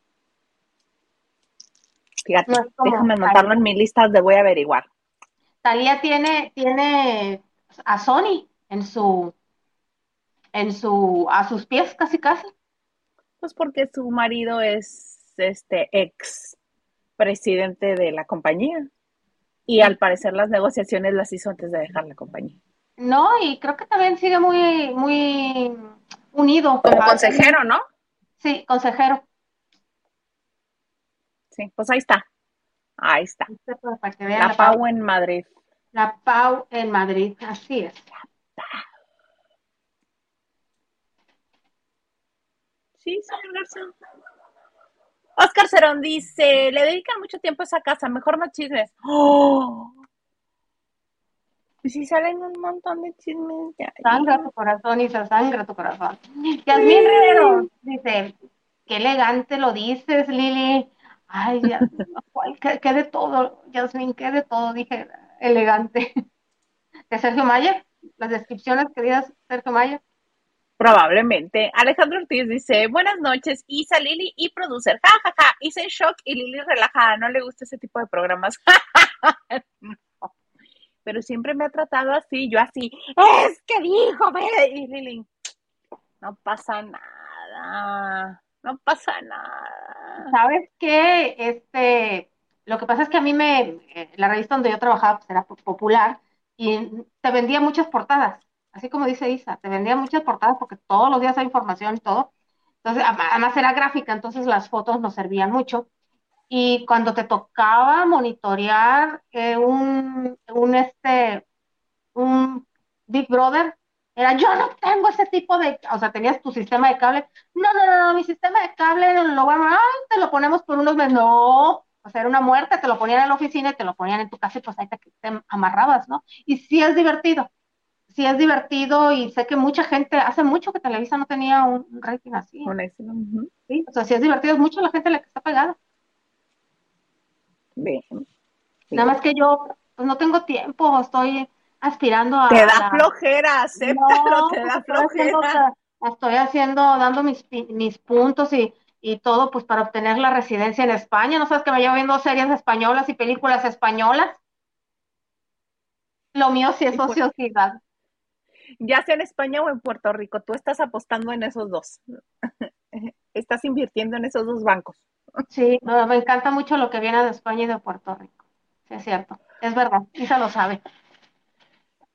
Fíjate, déjame anotarlo en mi lista de voy a averiguar. Talía tiene, tiene a Sony en su, en su, a sus pies casi casi. Pues porque su marido es este ex presidente de la compañía. Y al parecer las negociaciones las hizo antes de dejar la compañía. No, y creo que también sigue muy, muy unido. Como consejero, ¿no? Sí, consejero. Sí, pues ahí está. Ahí está. la, Pau en Madrid. La Pau en Madrid, así es. Sí, señor García. Oscar Cerón dice, le dedican mucho tiempo a esa casa, mejor no chismes. ¡Oh! (gasps) Y si salen un montón de chismes. Ya, sangra tu corazón, Isa, sangra tu corazón. Yasmín Rivero dice, qué elegante lo dices, Lili. Ay, qué, de todo, Yasmín, qué de todo, dije, elegante. De Sergio Mayer, las descripciones queridas, Sergio Mayer. Probablemente. Alejandro Ortiz dice, buenas noches, Isa, Lili y producer. Ja, ja, ja. Isa en shock y Lili relajada. No le gusta ese tipo de programas. (laughs) Pero siempre me ha tratado así, yo así. Es que dijo, y Lili, no pasa nada. No pasa nada. ¿Sabes qué? Este, lo que pasa es que a mí me, eh, la revista donde yo trabajaba pues, era popular y te vendía muchas portadas así como dice Isa, te vendía muchas portadas porque todos los días hay información y todo. Entonces, además era gráfica, entonces las fotos nos servían mucho. Y cuando te tocaba monitorear eh, un, un, este, un Big Brother, era yo no tengo ese tipo de, o sea, tenías tu sistema de cable. No, no, no, no mi sistema de cable lo vamos, te lo ponemos por unos meses. No, o sea, era una muerte, te lo ponían en la oficina y te lo ponían en tu casa y pues ahí te amarrabas, ¿no? Y sí es divertido sí es divertido y sé que mucha gente, hace mucho que Televisa no tenía un rating así. Sí, o sea, sí es divertido, es mucho la gente la que está pegada. Bien. Nada más que yo pues, no tengo tiempo, estoy aspirando a... Te da flojera, acéptalo, te da flojera. Estoy haciendo, dando mis, mis puntos y, y todo, pues para obtener la residencia en España. ¿No sabes que me llevo viendo series españolas y películas españolas? Lo mío sí es pues ociosidad ya sea en España o en Puerto Rico, tú estás apostando en esos dos. (laughs) estás invirtiendo en esos dos bancos. Sí, me encanta mucho lo que viene de España y de Puerto Rico. Sí, es cierto. Es verdad, Isa lo sabe.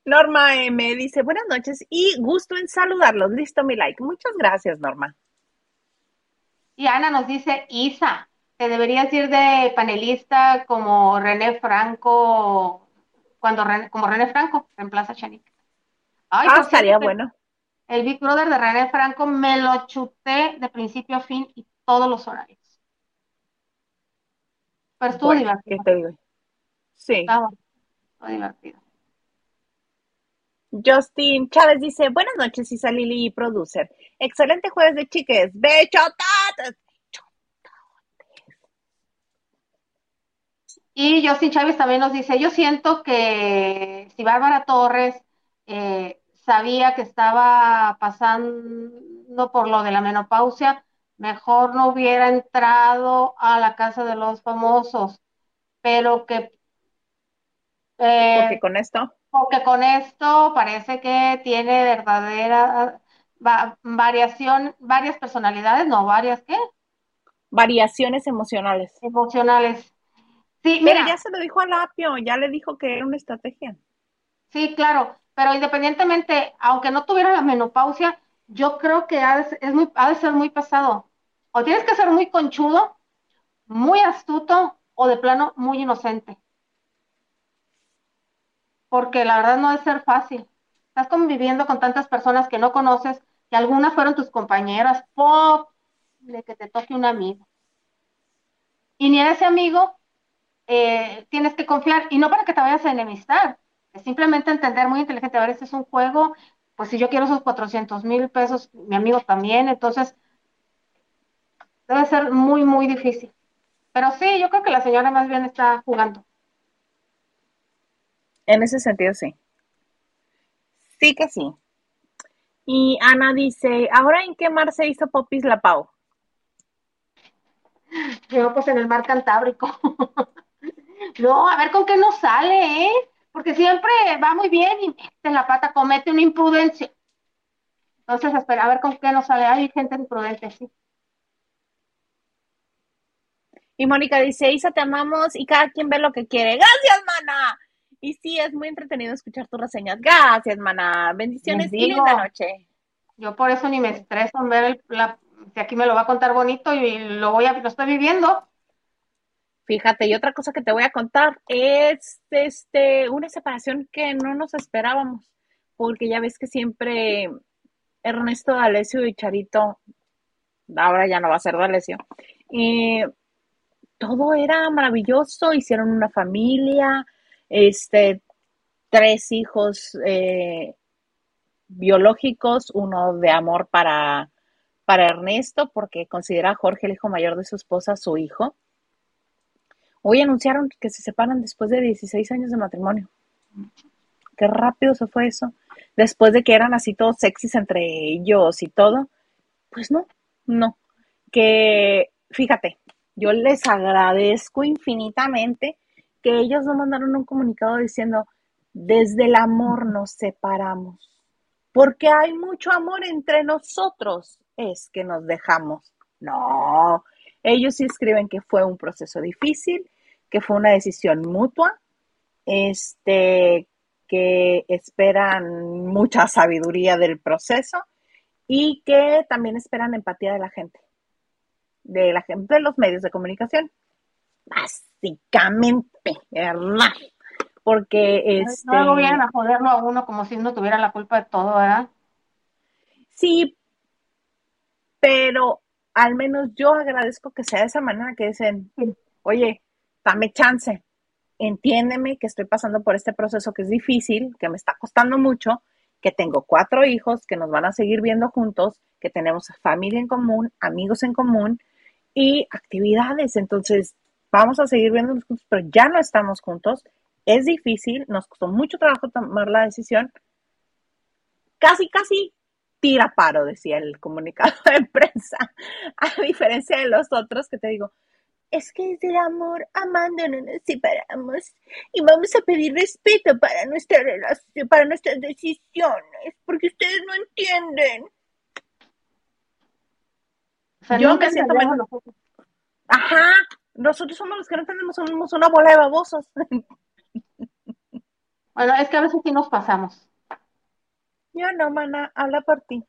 Norma me dice, buenas noches y gusto en saludarlos. Listo mi like. Muchas gracias, Norma. Y Ana nos dice, Isa, te deberías ir de panelista como René Franco, cuando como René Franco reemplaza a Chanik. Ay, ah, estaría bueno. El Big Brother de René Franco me lo chuté de principio a fin y todos los horarios. Pero estuvo divertido. ¿Qué te digo? Sí. Estaba, estuvo divertido. Justin Chávez dice, buenas noches, Isa Lili y producer. Excelente jueves de chiques. Bechotates. Y Justin Chávez también nos dice, yo siento que si Bárbara Torres eh, sabía que estaba pasando por lo de la menopausia, mejor no hubiera entrado a la casa de los famosos, pero que... Eh, porque con esto. Porque con esto parece que tiene verdadera variación, varias personalidades, no, varias qué? Variaciones emocionales. Emocionales. Sí, mira. ya se lo dijo a Lapio, ya le dijo que era una estrategia. Sí, claro, pero independientemente, aunque no tuviera la menopausia, yo creo que ha de, es ser muy pesado. O tienes que ser muy conchudo, muy astuto o de plano muy inocente. Porque la verdad no debe ser fácil. Estás conviviendo con tantas personas que no conoces, que algunas fueron tus compañeras, de que te toque un amigo. Y ni a ese amigo eh, tienes que confiar, y no para que te vayas a enemistar, simplemente entender muy inteligente, a ver, este es un juego, pues si yo quiero esos 400 mil pesos, mi amigo también, entonces debe ser muy, muy difícil. Pero sí, yo creo que la señora más bien está jugando. En ese sentido, sí. Sí que sí. Y Ana dice, ¿ahora en qué mar se hizo Popis la Pau? Yo, pues en el mar Cantábrico. (laughs) no, a ver con qué nos sale, ¿eh? Porque siempre va muy bien y en la pata comete una imprudencia. Entonces, espera, a ver con qué nos sale. Hay gente imprudente, sí. Y Mónica dice, Isa, te amamos y cada quien ve lo que quiere. Gracias, mana. Y sí, es muy entretenido escuchar tus reseñas. Gracias, mana. Bendiciones y linda noche. Yo por eso ni me estreso en ver el, la, si aquí me lo va a contar bonito y lo voy a, lo estoy viviendo. Fíjate, y otra cosa que te voy a contar es este una separación que no nos esperábamos, porque ya ves que siempre Ernesto D'Alessio y Charito, ahora ya no va a ser D'Alessio, y todo era maravilloso, hicieron una familia, este, tres hijos eh, biológicos, uno de amor para, para Ernesto, porque considera a Jorge el hijo mayor de su esposa su hijo. Hoy anunciaron que se separan después de 16 años de matrimonio. Qué rápido se fue eso. Después de que eran así todos sexys entre ellos y todo. Pues no, no. Que, fíjate, yo les agradezco infinitamente que ellos no mandaron un comunicado diciendo, desde el amor nos separamos, porque hay mucho amor entre nosotros, es que nos dejamos. No, ellos sí escriben que fue un proceso difícil, que fue una decisión mutua, este, que esperan mucha sabiduría del proceso y que también esperan empatía de la gente de la gente de los medios de comunicación. Básicamente, ¿verdad? Porque este. Luego vienen a joderlo a uno como si no tuviera la culpa de todo, ¿verdad? Sí, pero al menos yo agradezco que sea de esa manera que dicen, oye, dame chance, entiéndeme que estoy pasando por este proceso que es difícil, que me está costando mucho, que tengo cuatro hijos que nos van a seguir viendo juntos, que tenemos familia en común, amigos en común, y actividades. Entonces, vamos a seguir viéndonos juntos, pero ya no estamos juntos. Es difícil, nos costó mucho trabajo tomar la decisión. Casi, casi tira paro, decía el comunicado de (laughs) prensa, a diferencia de los otros que te digo, es que es el amor, amando no nos separamos y vamos a pedir respeto para nuestra relación, para nuestras decisiones, porque ustedes no entienden. Yo me siento mejor. Ajá, nosotros somos los que no tenemos, somos una bola de babosos. (laughs) Bueno, es que a veces sí nos pasamos. Yo no, mana, habla por ti.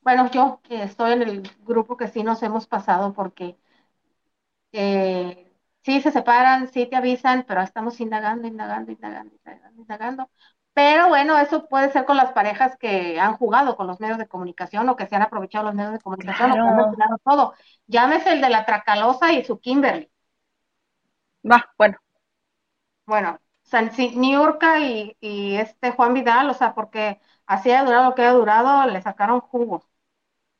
Bueno, yo que estoy en el grupo que sí nos hemos pasado porque eh, sí se separan, sí te avisan, pero estamos indagando, indagando, indagando, indagando, indagando. Pero bueno, eso puede ser con las parejas que han jugado con los medios de comunicación o que se han aprovechado los medios de comunicación o que han mencionado todo. Llámese el de la Tracalosa y su Kimberly. Va, bueno. Bueno, Niurka y, y este Juan Vidal, o sea, porque así ha durado lo que ha durado, le sacaron jugo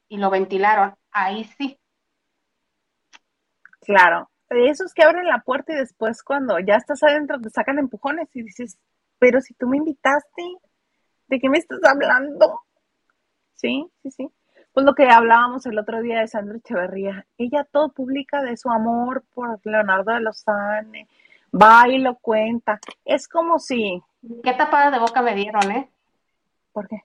y lo ventilaron. Ahí sí. Claro. Esos que abren la puerta y después cuando ya estás adentro te sacan empujones y dices, pero si tú me invitaste, ¿de qué me estás hablando? Sí, sí, sí. Pues lo que hablábamos el otro día de Sandra Echeverría, ella todo publica de su amor por Leonardo de Lozane, va y lo cuenta. Es como si... ¿Qué tapada de boca me dieron, eh? ¿Por qué?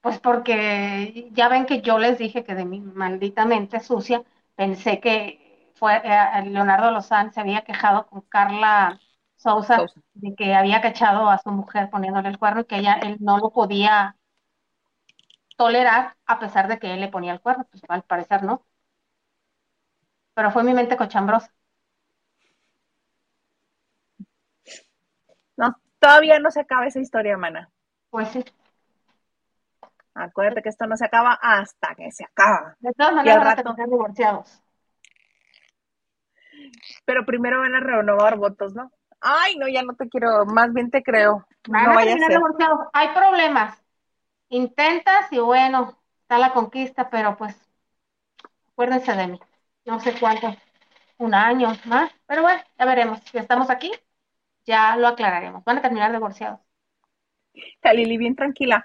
Pues porque ya ven que yo les dije que de mi maldita mente sucia pensé que fue eh, Leonardo Lozán se había quejado con Carla Sousa, de que había cachado a su mujer poniéndole el cuerno y que ella, él no lo podía tolerar a pesar de que él le ponía el cuerno, pues al parecer no. Pero fue mi mente cochambrosa. No, todavía no se acaba esa historia, hermana. Pues sí. Acuérdate que esto no se acaba hasta que se acaba. De todas maneras, van a divorciados. Pero primero van a renovar votos, ¿no? Ay, no, ya no te quiero, más bien te creo. no vaya a ser. Hay problemas. Intentas y bueno, está la conquista, pero pues acuérdense de mí. No sé cuánto, un año más, pero bueno, ya veremos. Si estamos aquí, ya lo aclararemos. Van a terminar divorciados. Lili, bien tranquila.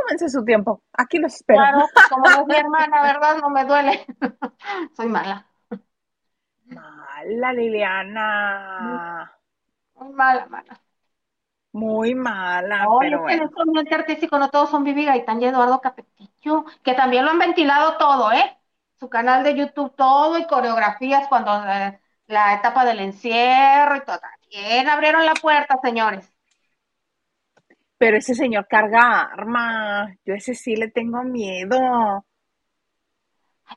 Tómense su tiempo. Aquí los espero. Claro, como es mi (laughs) hermana, ¿verdad? No me duele. (laughs) Soy mala. Mala, Liliana. Muy mala, mala. Muy mala, Oye, pero es que bueno. en este ambiente artístico no todos son Vivi Gaitán y Eduardo Capetillo, que también lo han ventilado todo, ¿eh? Su canal de YouTube todo y coreografías cuando eh, la etapa del encierro y todo. También abrieron la puerta, señores. Pero ese señor carga arma. Yo ese sí le tengo miedo.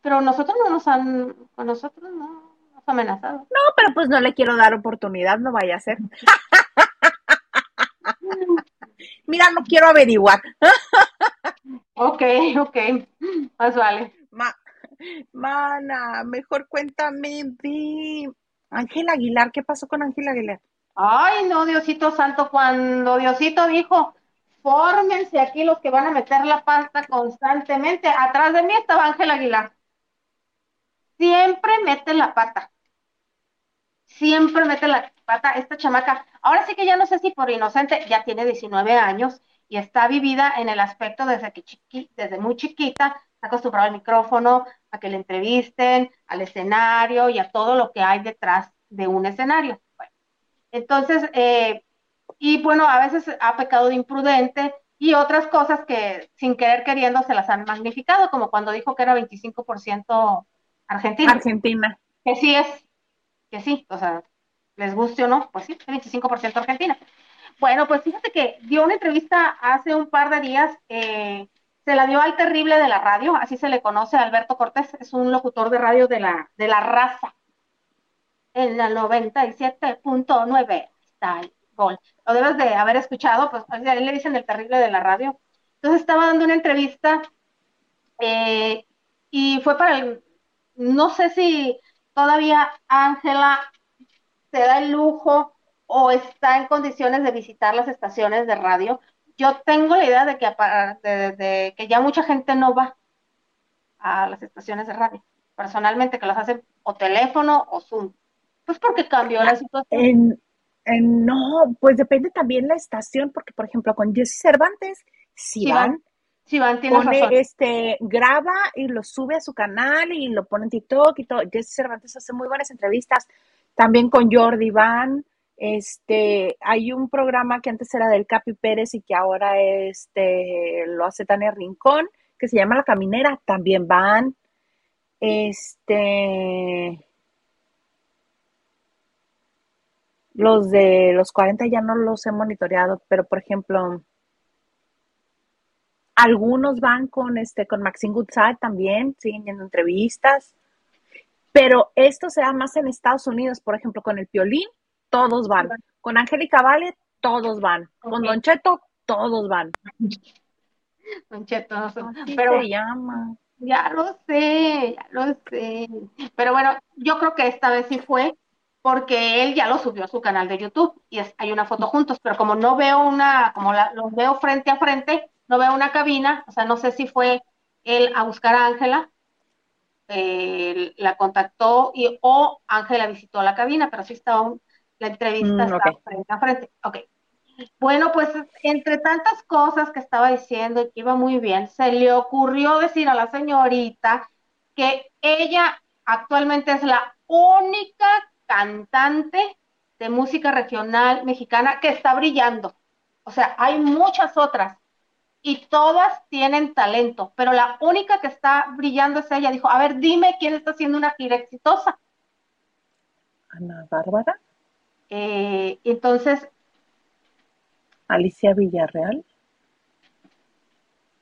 Pero nosotros no nos han, con nosotros no nos han amenazado. No, pero pues no le quiero dar oportunidad, no vaya a ser. (laughs) Mira, no quiero averiguar. Ok, ok, más vale. Ma- mana, mejor cuéntame de Ángel Aguilar. ¿Qué pasó con Ángel Aguilar? Ay, no, Diosito Santo, cuando Diosito dijo, fórmense aquí los que van a meter la pasta constantemente. Atrás de mí estaba Ángel Aguilar. Siempre mete la pata. Siempre mete la pata esta chamaca. Ahora sí que ya no sé si por inocente, ya tiene 19 años y está vivida en el aspecto desde que chiqui, desde muy chiquita, está acostumbrada al micrófono, a que le entrevisten, al escenario y a todo lo que hay detrás de un escenario. Entonces, eh, y bueno, a veces ha pecado de imprudente y otras cosas que sin querer queriendo se las han magnificado, como cuando dijo que era 25% argentina. Argentina. Que sí es, que sí, o sea, les guste o no, pues sí, es 25% argentina. Bueno, pues fíjate que dio una entrevista hace un par de días, eh, se la dio al terrible de la radio, así se le conoce a Alberto Cortés, es un locutor de radio de la, de la raza. En la 97.9 está el gol. Lo debes de haber escuchado, pues a él le dicen el terrible de la radio. Entonces estaba dando una entrevista eh, y fue para el, no sé si todavía Ángela se da el lujo o está en condiciones de visitar las estaciones de radio. Yo tengo la idea de que, de, de, que ya mucha gente no va a las estaciones de radio, personalmente, que las hacen o teléfono o Zoom. Pues porque cambió la situación. En, en, no, pues depende también la estación, porque por ejemplo con Jesse Cervantes, si Sí van, van, pone, razón. este, graba y lo sube a su canal y lo pone en TikTok y todo. Jesse Cervantes hace muy buenas entrevistas, también con Jordi Van. Este, hay un programa que antes era del Capi Pérez y que ahora este lo hace Tania Rincón, que se llama La Caminera, también van. Este, los de los 40 ya no los he monitoreado, pero por ejemplo, algunos van con este con Maxine Goodside también, siguen yendo entrevistas. Pero esto se da más en Estados Unidos, por ejemplo, con el Piolín, todos van. Con Angélica Vale, todos van. Con. Don Cheto, todos van. Don Cheto, Así pero se llama. ya lo sé, ya lo sé. Pero bueno, yo creo que esta vez sí fue porque él ya lo subió a su canal de YouTube y es- hay una foto juntos, pero como no veo una, como la- los veo frente a frente, no veo una cabina, o sea, no sé si fue él a buscar a Ángela, eh, la contactó y o Ángela visitó la cabina, pero sí estaba un- la entrevista Mm, estaba ok. frente a frente. Ok. Bueno, pues entre tantas cosas que estaba diciendo y que iba muy bien, se le ocurrió decir a la señorita que ella actualmente es la única cantante de música regional mexicana que está brillando. O sea, hay muchas otras y todas tienen talento, pero la única que está brillando es ella. Dijo, a ver, dime quién está haciendo una gira exitosa. Ana Bárbara, Eh, entonces, Alicia Villarreal.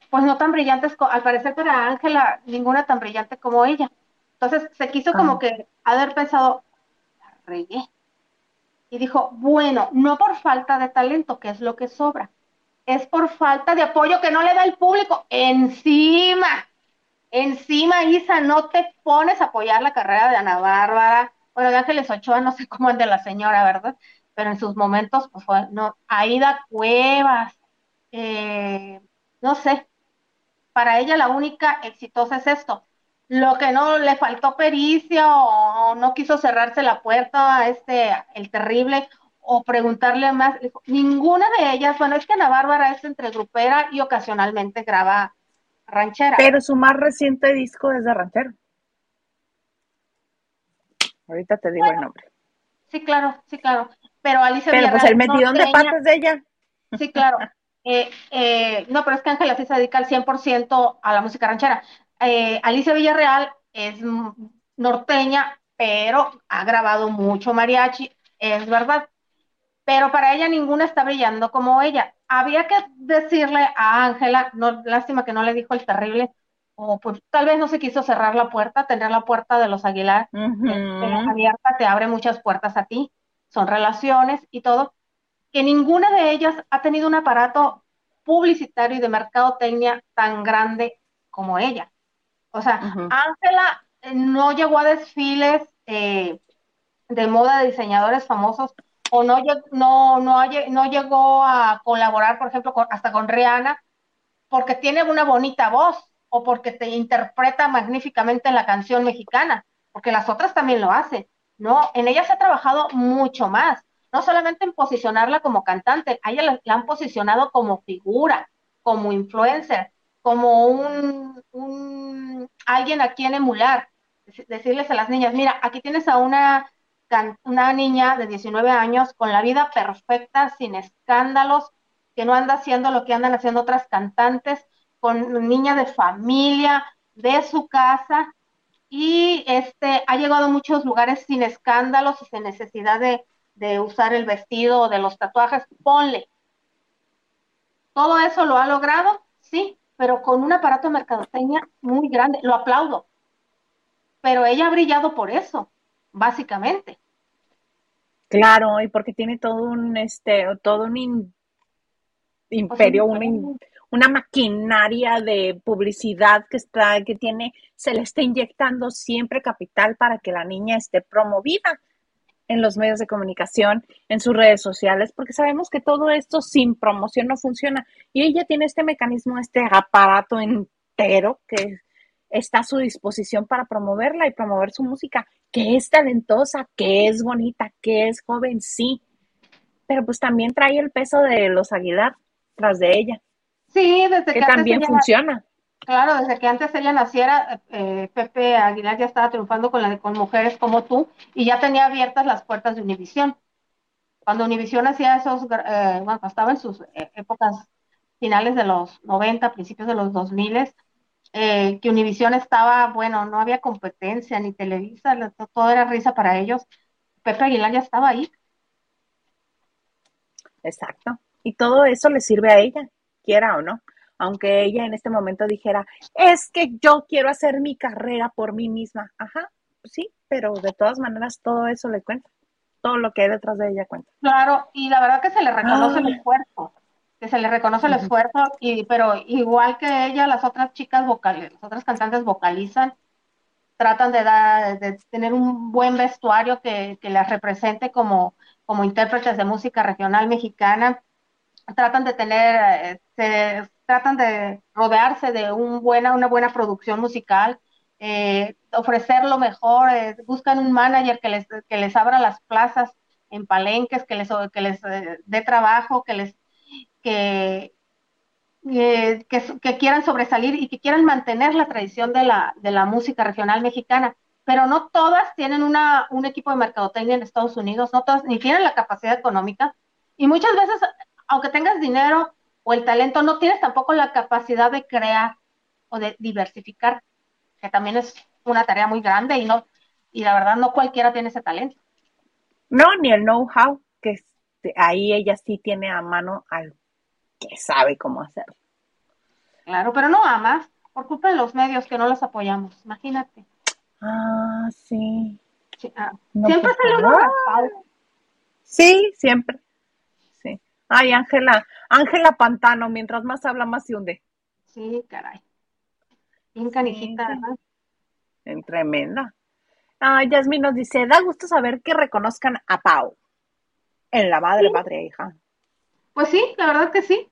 pues no tan brillantes, al parecer para Ángela, ninguna tan brillante como ella. Entonces se quiso como Ah. que haber pensado, regué. Y dijo, bueno, no por falta de talento, que es lo que sobra, es por falta de apoyo que no le da el público. Encima, encima, Isa, no te pones a apoyar la carrera de Ana Bárbara. Bueno, de Ángeles Ochoa, no sé cómo es de la señora, ¿verdad? Pero en sus momentos, pues fue, no, Aida Cuevas, eh, no sé, para ella la única exitosa es esto. Lo que no le faltó pericia o no quiso cerrarse la puerta a este, el terrible, o preguntarle más. ninguna de ellas, bueno, es que Ana Bárbara es entre grupera y ocasionalmente graba ranchera. Pero su más reciente disco es de ranchero. Ahorita te digo el nombre. Sí, claro, sí, claro. Pero Alicia Pero pues el metidón de patas de ella. Sí, claro. Eh, eh, no, pero es que Ángela sí se dedica al 100% a la música ranchera. Eh, Alicia Villarreal es norteña, pero ha grabado mucho mariachi, es verdad. Pero para ella ninguna está brillando como ella. Había que decirle a Ángela, no, lástima que no le dijo el terrible, o pues tal vez no se quiso cerrar la puerta, tener la puerta de los Aguilar abierta te abre muchas puertas a ti, son relaciones y todo, que ninguna de ellas ha tenido un aparato publicitario y de mercadotecnia tan grande como ella. O sea, Ángela eh, no llegó a desfiles eh, de moda de diseñadores famosos o no, no, no, no llegó a colaborar, por ejemplo, hasta con Rihanna, porque tiene una bonita voz o porque te interpreta magníficamente en la canción mexicana, porque las otras también lo hacen, ¿no? En ella se ha trabajado mucho más, no solamente en posicionarla como cantante, a ella la, han posicionado como figura, como influencer, como un, alguien a quien emular, decirles a las niñas, mira, aquí tienes a una, una niña de 19 años con la vida perfecta, sin escándalos, que no anda haciendo lo que andan haciendo otras cantantes, con niña de familia, de su casa, y este ha llegado a muchos lugares sin escándalos y sin necesidad de, de usar el vestido o de los tatuajes, ponle. Todo eso lo ha logrado, sí, pero con un aparato de mercadotecnia muy grande, lo aplaudo. Pero ella ha brillado por eso, básicamente. Claro, y porque tiene todo un este, todo un imperio, una, maquinaria de publicidad que está, que tiene, se le está inyectando siempre capital para que la niña esté promovida en los medios de comunicación, en sus redes sociales, porque sabemos que todo esto sin promoción no funciona. Y ella tiene este mecanismo, este aparato entero que está a su disposición para promoverla y promover su música, que es talentosa, que es bonita, que es joven, sí, pero pues también trae el peso de los Aguilar tras de ella. Sí, desde que, también funciona. Claro, desde que antes ella naciera, eh, Pepe Aguilar ya estaba triunfando con, la, con mujeres como tú y ya tenía abiertas las puertas de Univisión. Cuando Univisión hacía esos, eh, bueno, estaba en sus eh, épocas finales de los 90, principios de los 2000, eh, que Univisión estaba, bueno, no había competencia ni Televisa, todo era risa para ellos. Pepe Aguilar ya estaba ahí. Exacto. Y todo eso le sirve a ella, quiera o no aunque ella en este momento dijera, es que yo quiero hacer mi carrera por mí misma. Ajá, sí, pero de todas maneras todo eso le cuenta, todo lo que hay detrás de ella cuenta. Claro, y la verdad que se le reconoce el esfuerzo, que se le reconoce el esfuerzo, y, pero igual que ella, las otras chicas vocales, las otras cantantes vocalizan, tratan de, dar, de tener un buen vestuario que, que las represente como, como intérpretes de música regional mexicana, tratan de tener, eh, tratan de rodearse de un buena, una buena producción musical, eh, ofrecer lo mejor, eh, buscan un manager que les, que les abra las plazas en palenques, que les, que eh, dé trabajo, que les que, que, quieran sobresalir y que quieran mantener la tradición de la, de la música regional mexicana. Pero no todas tienen un equipo de mercadotecnia en Estados Unidos, no todas ni tienen la capacidad económica. Y muchas veces, aunque tengas dinero, o el talento, no tienes tampoco la capacidad de crear o de diversificar, que también es una tarea muy grande y no y la verdad no cualquiera tiene ese talento. No, ni el know-how, que ahí ella sí tiene a mano al que sabe cómo hacerlo. Claro, pero no amas por culpa de los medios que no los apoyamos, imagínate. Ah, sí. Ah, siempre se lo Sí, siempre. Ay, Ángela, Ángela Pantano, mientras más habla, más se hunde. Sí, caray. Bien canijita, En tremenda. Ay, Yasmin nos dice, da gusto saber que reconozcan a Pau en la madre, patria, hija. Pues sí, la verdad que sí.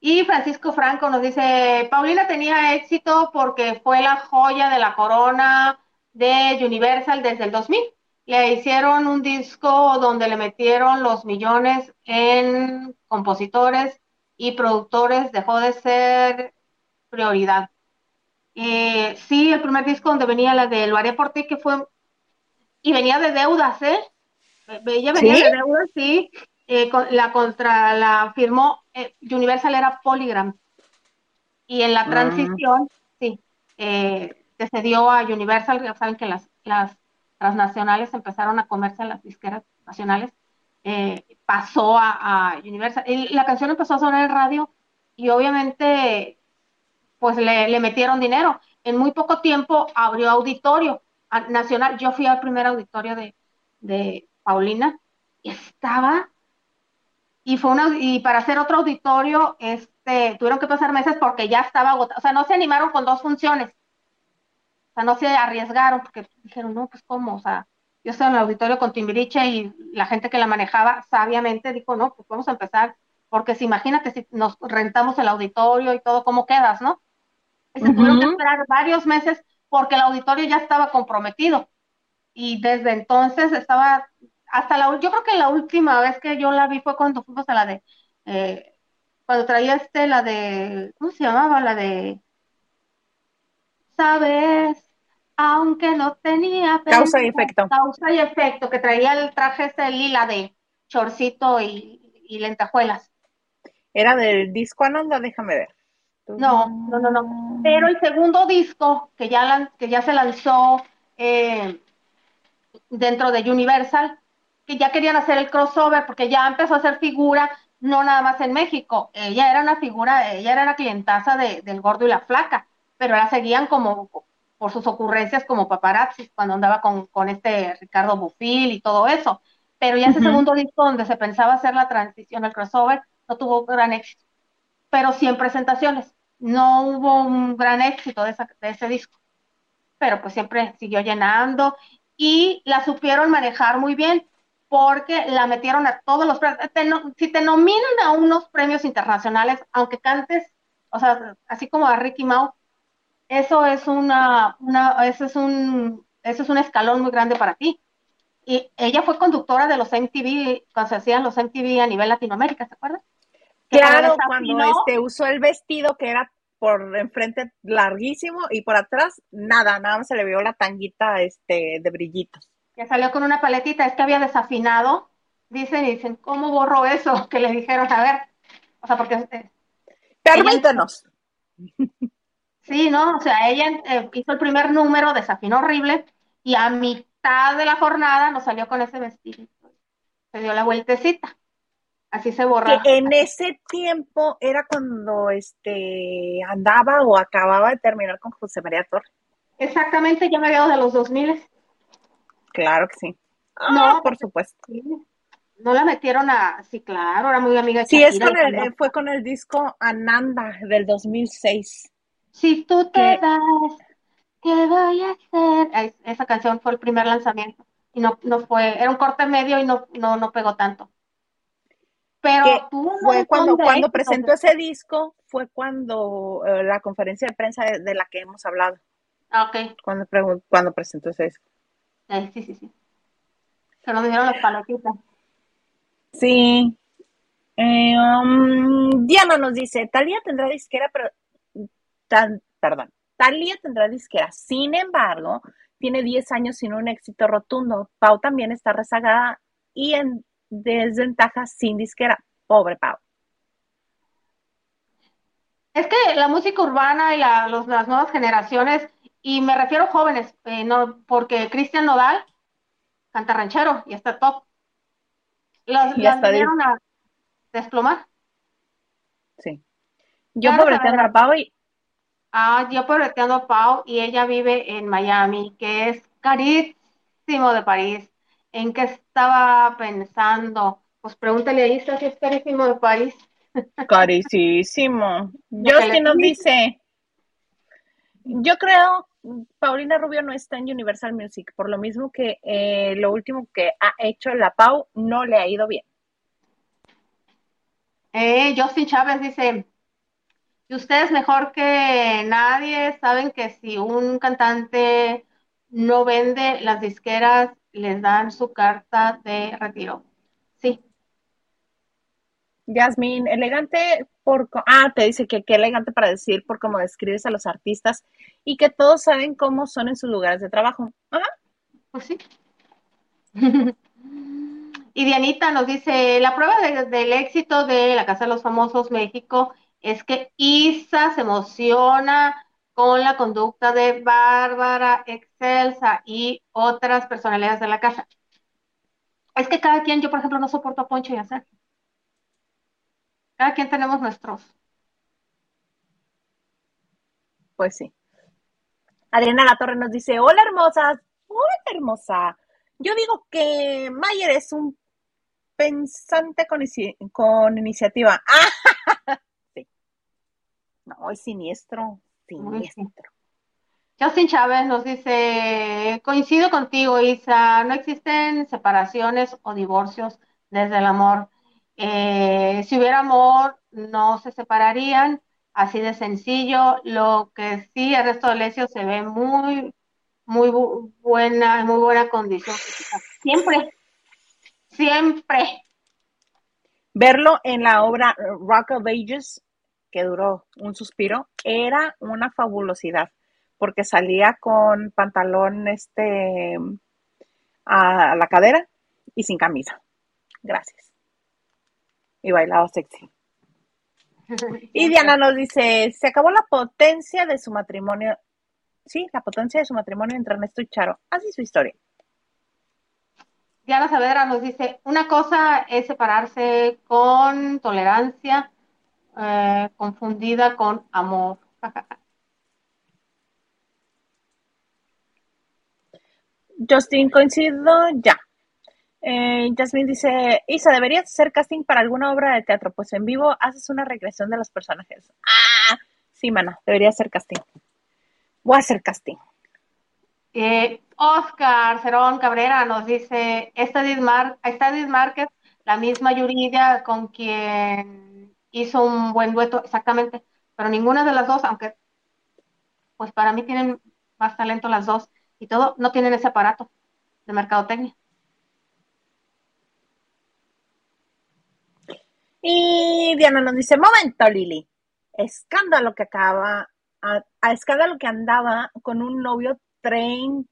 Y Francisco Franco nos dice, Paulina tenía éxito porque fue la joya de la corona de Universal desde el 2000 le hicieron un disco donde le metieron los millones en compositores y productores, dejó de ser prioridad. Eh, sí, el primer disco donde venía la de Lo haré por ti, que fue, y venía de deudas, ¿eh? Ella venía de deudas, sí. Eh, la contra, la firmó, eh, Universal era Polygram. Y en la ah. transición, sí, eh, se cedió a Universal, ya saben que las, las transnacionales empezaron a comerse a las disqueras nacionales, pasó a, a Universal. Y la canción empezó a sonar en radio y obviamente pues le, metieron dinero. En muy poco tiempo abrió auditorio nacional. Yo fui al primer auditorio de, de Paulina y estaba, y fue una, y para hacer otro auditorio, este, tuvieron que pasar meses porque ya estaba agotado. O sea, no se animaron con dos funciones. Sea, no se arriesgaron porque dijeron, no, pues cómo, o sea, yo estaba en el auditorio con Timbiriche y la gente que la manejaba sabiamente dijo, no, pues vamos a empezar, porque si imagínate si nos rentamos el auditorio y todo, ¿cómo quedas, no? se tuvieron que esperar varios meses porque el auditorio ya estaba comprometido. Y desde entonces estaba, hasta la, yo creo que la última vez que yo la vi fue cuando fuimos a la de, eh, cuando traía este, la de, ¿cómo se llamaba? La de, ¿sabes? Aunque no tenía... Causa y efecto. Causa y efecto, que traía el traje ese lila de chorcito y, y lentejuelas. Era del disco Ananda, déjame ver. No, no, no, no. Pero el segundo disco que ya, que ya se lanzó eh, dentro de Universal, que ya querían hacer el crossover porque ya empezó a hacer figura, no nada más en México. Ella era una figura, ella era la clientaza de, del gordo y la flaca, pero la seguían como por sus ocurrencias como paparazzi cuando andaba con, con este Ricardo Bufil y todo eso. Pero ya ese segundo disco donde se pensaba hacer la transición al crossover no tuvo gran éxito, pero sí en presentaciones no hubo un gran éxito de, ese disco, pero pues siempre siguió llenando y la supieron manejar muy bien porque la metieron a todos los premios. si te nominan a unos premios internacionales, aunque cantes, o sea, así como a Ricky Mau, eso es una, una eso es un, eso es un escalón muy grande para ti. Y ella fue conductora de los MTV, cuando se hacían los MTV a nivel Latinoamérica, ¿se acuerdan? Claro, cuando este usó el vestido que era por enfrente larguísimo y por atrás nada, nada más se le vio la tanguita este de brillitos. Que salió con una paletita, es que había desafinado, dicen y dicen, ¿cómo borró eso? (laughs) Que le dijeron, a ver, o sea, porque... Eh, Permítanos. Sí, ¿no? O sea, ella eh, hizo el primer número, desafinó horrible y a mitad de la jornada nos salió con ese vestido. Se dio la vueltecita así se borra. Que en ese tiempo era cuando este andaba o acababa de terminar con José María Torres. Exactamente, ya me veo de los 2000. Claro que sí. no, por supuesto. No la metieron a, sí, claro, era muy amiga de Sí, es con el, fue con el disco Ananda del 2006. Si tú te vas, ¿qué voy a hacer? Esa canción fue el primer lanzamiento y no, no fue, era un corte medio y no, no, no pegó tanto. Pero fue cuando, cuando presentó ese disco, fue cuando eh, la conferencia de prensa de, la que hemos hablado. Ah, ok. Cuando, cuando presentó ese disco. Sí, sí, sí. Se nos dieron las palotitas. Sí. Eh, um, Diana nos dice, Talía tendrá disquera, pero... Tan, perdón. Talía tendrá disquera. Sin embargo, tiene 10 años sin un éxito rotundo. Pau también está rezagada y en desventajas sin disquera. Pobre Pau. Es que la música urbana y las nuevas generaciones, y me refiero a jóvenes, eh, no, porque Cristian Nodal canta ranchero y está top. Los, y las vinieron a desplomar. Sí. Yo pobreteando a Pau y... Ah, yo pobreteando a Pau y ella vive en Miami, que es carísimo de París. ¿En qué estaba pensando? Pues pregúntale ahí, está si es carísimo de París. (laughs) Carísimo. Justin nos dice, yo creo, Paulina Rubio no está en Universal Music, por lo mismo que eh, lo último que ha hecho la Pau no le ha ido bien. Eh, Justin Chávez dice, y ustedes mejor que nadie saben que si un cantante no vende, las disqueras les dan su carta de retiro. Sí. Yasmin, elegante por... Ah, te dice que qué elegante para decir por cómo describes a los artistas y que todos saben cómo son en sus lugares de trabajo. Ajá. Pues sí. (laughs) y Dianita nos dice, la prueba del éxito de la Casa de los Famosos México es que Isa se emociona con la conducta de Bárbara, Excelsa y otras personalidades de la casa. Es que cada quien, yo por ejemplo no soporto a Poncho y a Sergio. Cada quien tenemos nuestros. Pues sí. Adriana La Torre nos dice, hola hermosas, hola hermosa. Yo digo que Mayer es un pensante con, iniciativa. sí. (laughs) No, es siniestro, siniestro. (laughs) Justin Chávez nos dice, coincido contigo, Isa, no existen separaciones o divorcios desde el amor. Eh, si hubiera amor, no se separarían, así de sencillo. Lo que sí, el resto de Lesio se ve muy, muy buena, muy buena condición Siempre, siempre. Verlo en la obra Rock of Ages, que duró un suspiro, era una fabulosidad, porque salía con pantalón este a la cadera y sin camisa. Gracias y bailaba sexy. Y (laughs) Diana nos dice, se acabó la potencia de su matrimonio. Sí, la potencia de su matrimonio entre Ernesto y Charo. Así su historia. Diana Saavedra nos dice, una cosa es separarse con tolerancia, eh, confundida con amor. (laughs) Justin, coincido ya. Eh, Jasmine dice, Isa, ¿deberías hacer casting para alguna obra de teatro? Pues en vivo haces una regresión de los personajes. Ah, sí, mana, debería hacer casting. Voy a hacer casting. Eh, Oscar Cerón Cabrera nos dice, esta Mar Márquez, la misma Yuridia con quien hizo un buen dueto, exactamente, pero ninguna de las dos, aunque pues para mí tienen más talento las dos y todo, no tienen ese aparato de mercadotecnia. Y Diana nos dice, momento, Lili. Escándalo que acaba, a, escándalo que andaba con un novio treintena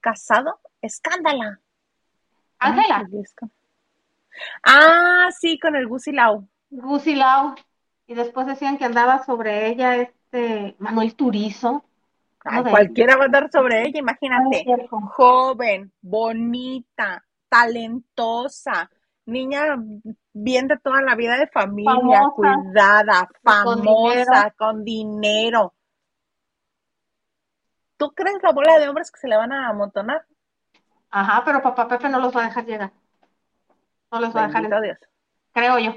casado. Escándala. Ángela. Ah, sí, con el Gusilao. Gusilao. Y después decían que andaba sobre ella este Manuel Turizo. cualquiera va a andar sobre ella, imagínate. Joven, bonita, talentosa, niña bien de toda la vida de familia, cuidada, famosa, con dinero. ¿Tú crees la bola de hombres que se le van a amontonar? Ajá, pero papá Pepe no los va a dejar llegar. No los va a dejar. Dios. Creo yo.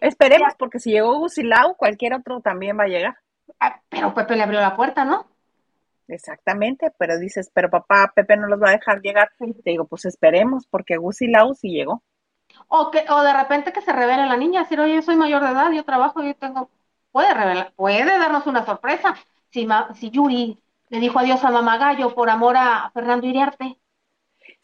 Esperemos, porque si llegó Gusilao, cualquier otro también va a llegar. Ah, pero Pepe le abrió la puerta, ¿no? Exactamente, pero dices, pero papá, Pepe no los va a dejar llegar. Te digo, pues esperemos, porque Gusi Lau sí llegó. O que, o de repente que se revele la niña, decir, oye, yo soy mayor de edad, yo trabajo, yo tengo, puede revelar, puede darnos una sorpresa. Si, si Yuri le dijo adiós a mamá Gallo por amor a Fernando Iriarte.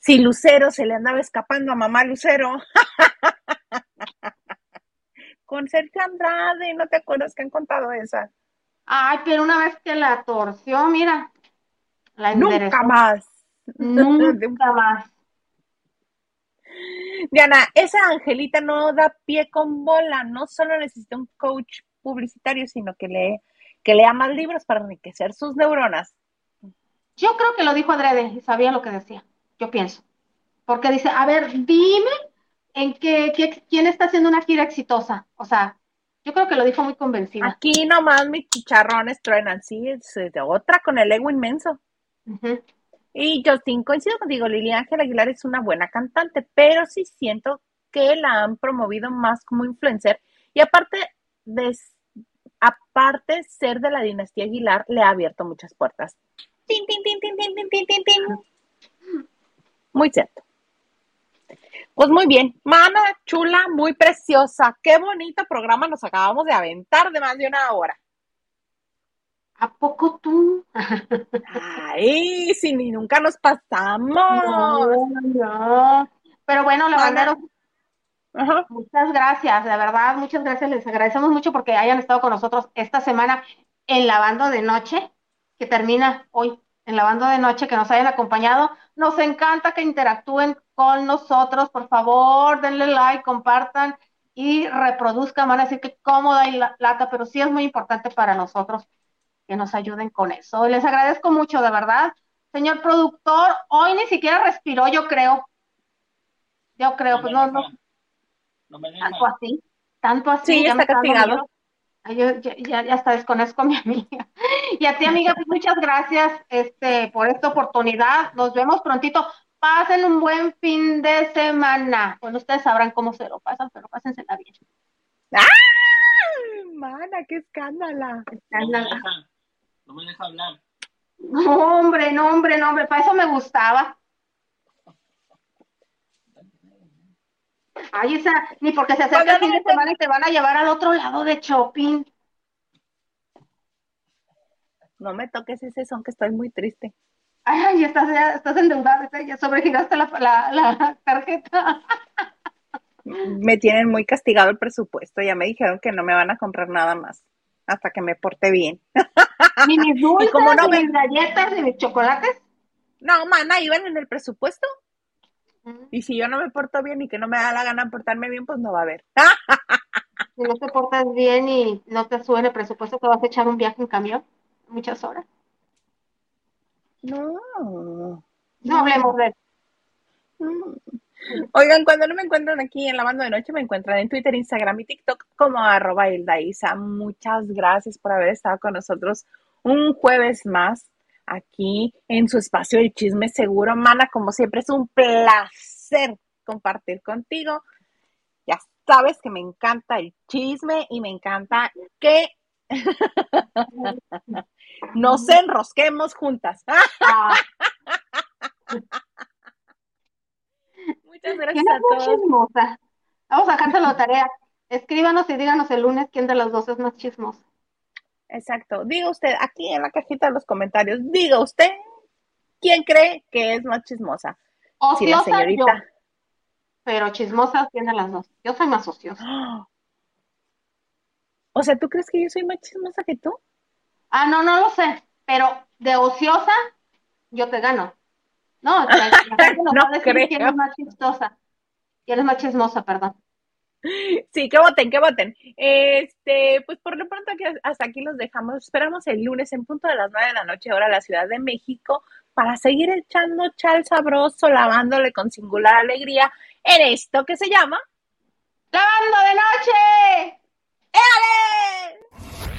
Si Lucero se le andaba escapando a mamá Lucero. (laughs) Con Sergio Andrade, ¿no te acuerdas que han contado esa? Ay, pero una vez que la torció, mira, la Nunca más. Nunca (laughs) más. Diana, esa Angelita no da pie con bola, no solo necesita un coach publicitario, sino que lee, que lea más libros para enriquecer sus neuronas. Yo creo que lo dijo Adrede y sabía lo que decía, yo pienso. Porque dice, a ver, dime en qué, quién está haciendo una gira exitosa. O sea, yo creo que lo dijo muy convencida. Aquí nomás mis chicharrones truenan, sí, es de otra con el ego inmenso. Y Justin, coincido contigo, Lili Ángel Aguilar es una buena cantante, pero sí siento que la han promovido más como influencer y aparte de aparte ser de la dinastía Aguilar le ha abierto muchas puertas. Muy cierto. Pues muy bien, mana chula, muy preciosa. Qué bonito programa nos acabamos de aventar de más de una hora. ¿A poco tú? Ay, si ni nunca nos pasamos. No, no. Pero bueno, lavanderos, muchas gracias, de verdad, muchas gracias. Les agradecemos mucho porque hayan estado con nosotros esta semana en Lavando de Noche, que termina hoy en Lavando de Noche, que nos hayan acompañado. Nos encanta que interactúen con nosotros. Por favor, denle like, compartan y reproduzcan. Van a decir que cómoda y lata, pero sí es muy importante para nosotros que nos ayuden con eso. Les agradezco mucho, de verdad. Señor productor, hoy ni siquiera respiró, yo creo. Yo creo, pues no, no. Tanto así, tanto así. Sí, ya está castigado. Yo, ya, ya, ya hasta desconozco a mi amiga. Y a ti, amiga, pues muchas gracias este, por esta oportunidad. Nos vemos prontito. Pasen un buen fin de semana. Bueno, ustedes sabrán cómo se lo pasan, pero pásensela bien. ¡Ah! Mana, qué escándala. Escándala. No me deja hablar. No, hombre, no, hombre, no, hombre, para eso me gustaba. Ay, esa, ni porque se acerca el fin de semana y te van a llevar al otro lado de shopping. No me toques ese son que estoy muy triste. Ay, estás, ya, estás endeudada, ya sobregiraste la, la, la tarjeta. Me tienen muy castigado el presupuesto, ya me dijeron que no me van a comprar nada más hasta que me porte bien. Ni mis (laughs) dulces, como no ni mis galletas, ni mis chocolates. No, mana, iban en el presupuesto. Y si yo no me porto bien y que no me da la gana portarme bien, pues no va a haber. si no te portas bien y no te sube el presupuesto, te vas a echar un viaje en camión muchas horas. No. No hablemos de eso. Oigan, cuando no me encuentran aquí en la banda de noche, me encuentran en Twitter, Instagram y TikTok como arroba. Muchas gracias por haber estado con nosotros un jueves más aquí en su espacio de chisme seguro. Mana, como siempre, es un placer compartir contigo. Ya sabes que me encanta el chisme y me encanta que (laughs) nos enrosquemos juntas. Ah. (laughs) Muchas gracias a todos. Chismosa? Vamos a dejárselo la tarea. Escríbanos y díganos el lunes quién de los dos es más chismoso. Exacto. Diga usted, aquí en la cajita de los comentarios, diga usted quién cree que es más chismosa. Ociosa si señorita. Yo, pero chismosa tiene las dos. Yo soy más ociosa. (gasps) O sea, ¿tú crees que yo soy más chismosa que tú? Ah, no, no lo sé. Pero de ociosa, yo te gano. No, la, (laughs) gente no, no creo. quién es más chistosa. Quién es más chismosa, perdón. (laughs) Sí, que voten, que voten. Este, pues por lo pronto que hasta aquí los dejamos. Esperamos el lunes en punto de las nueve de la noche, hora la Ciudad de México, para seguir echando chal sabroso, lavándole con singular alegría en esto que se llama Lavando de noche. ¡Éale!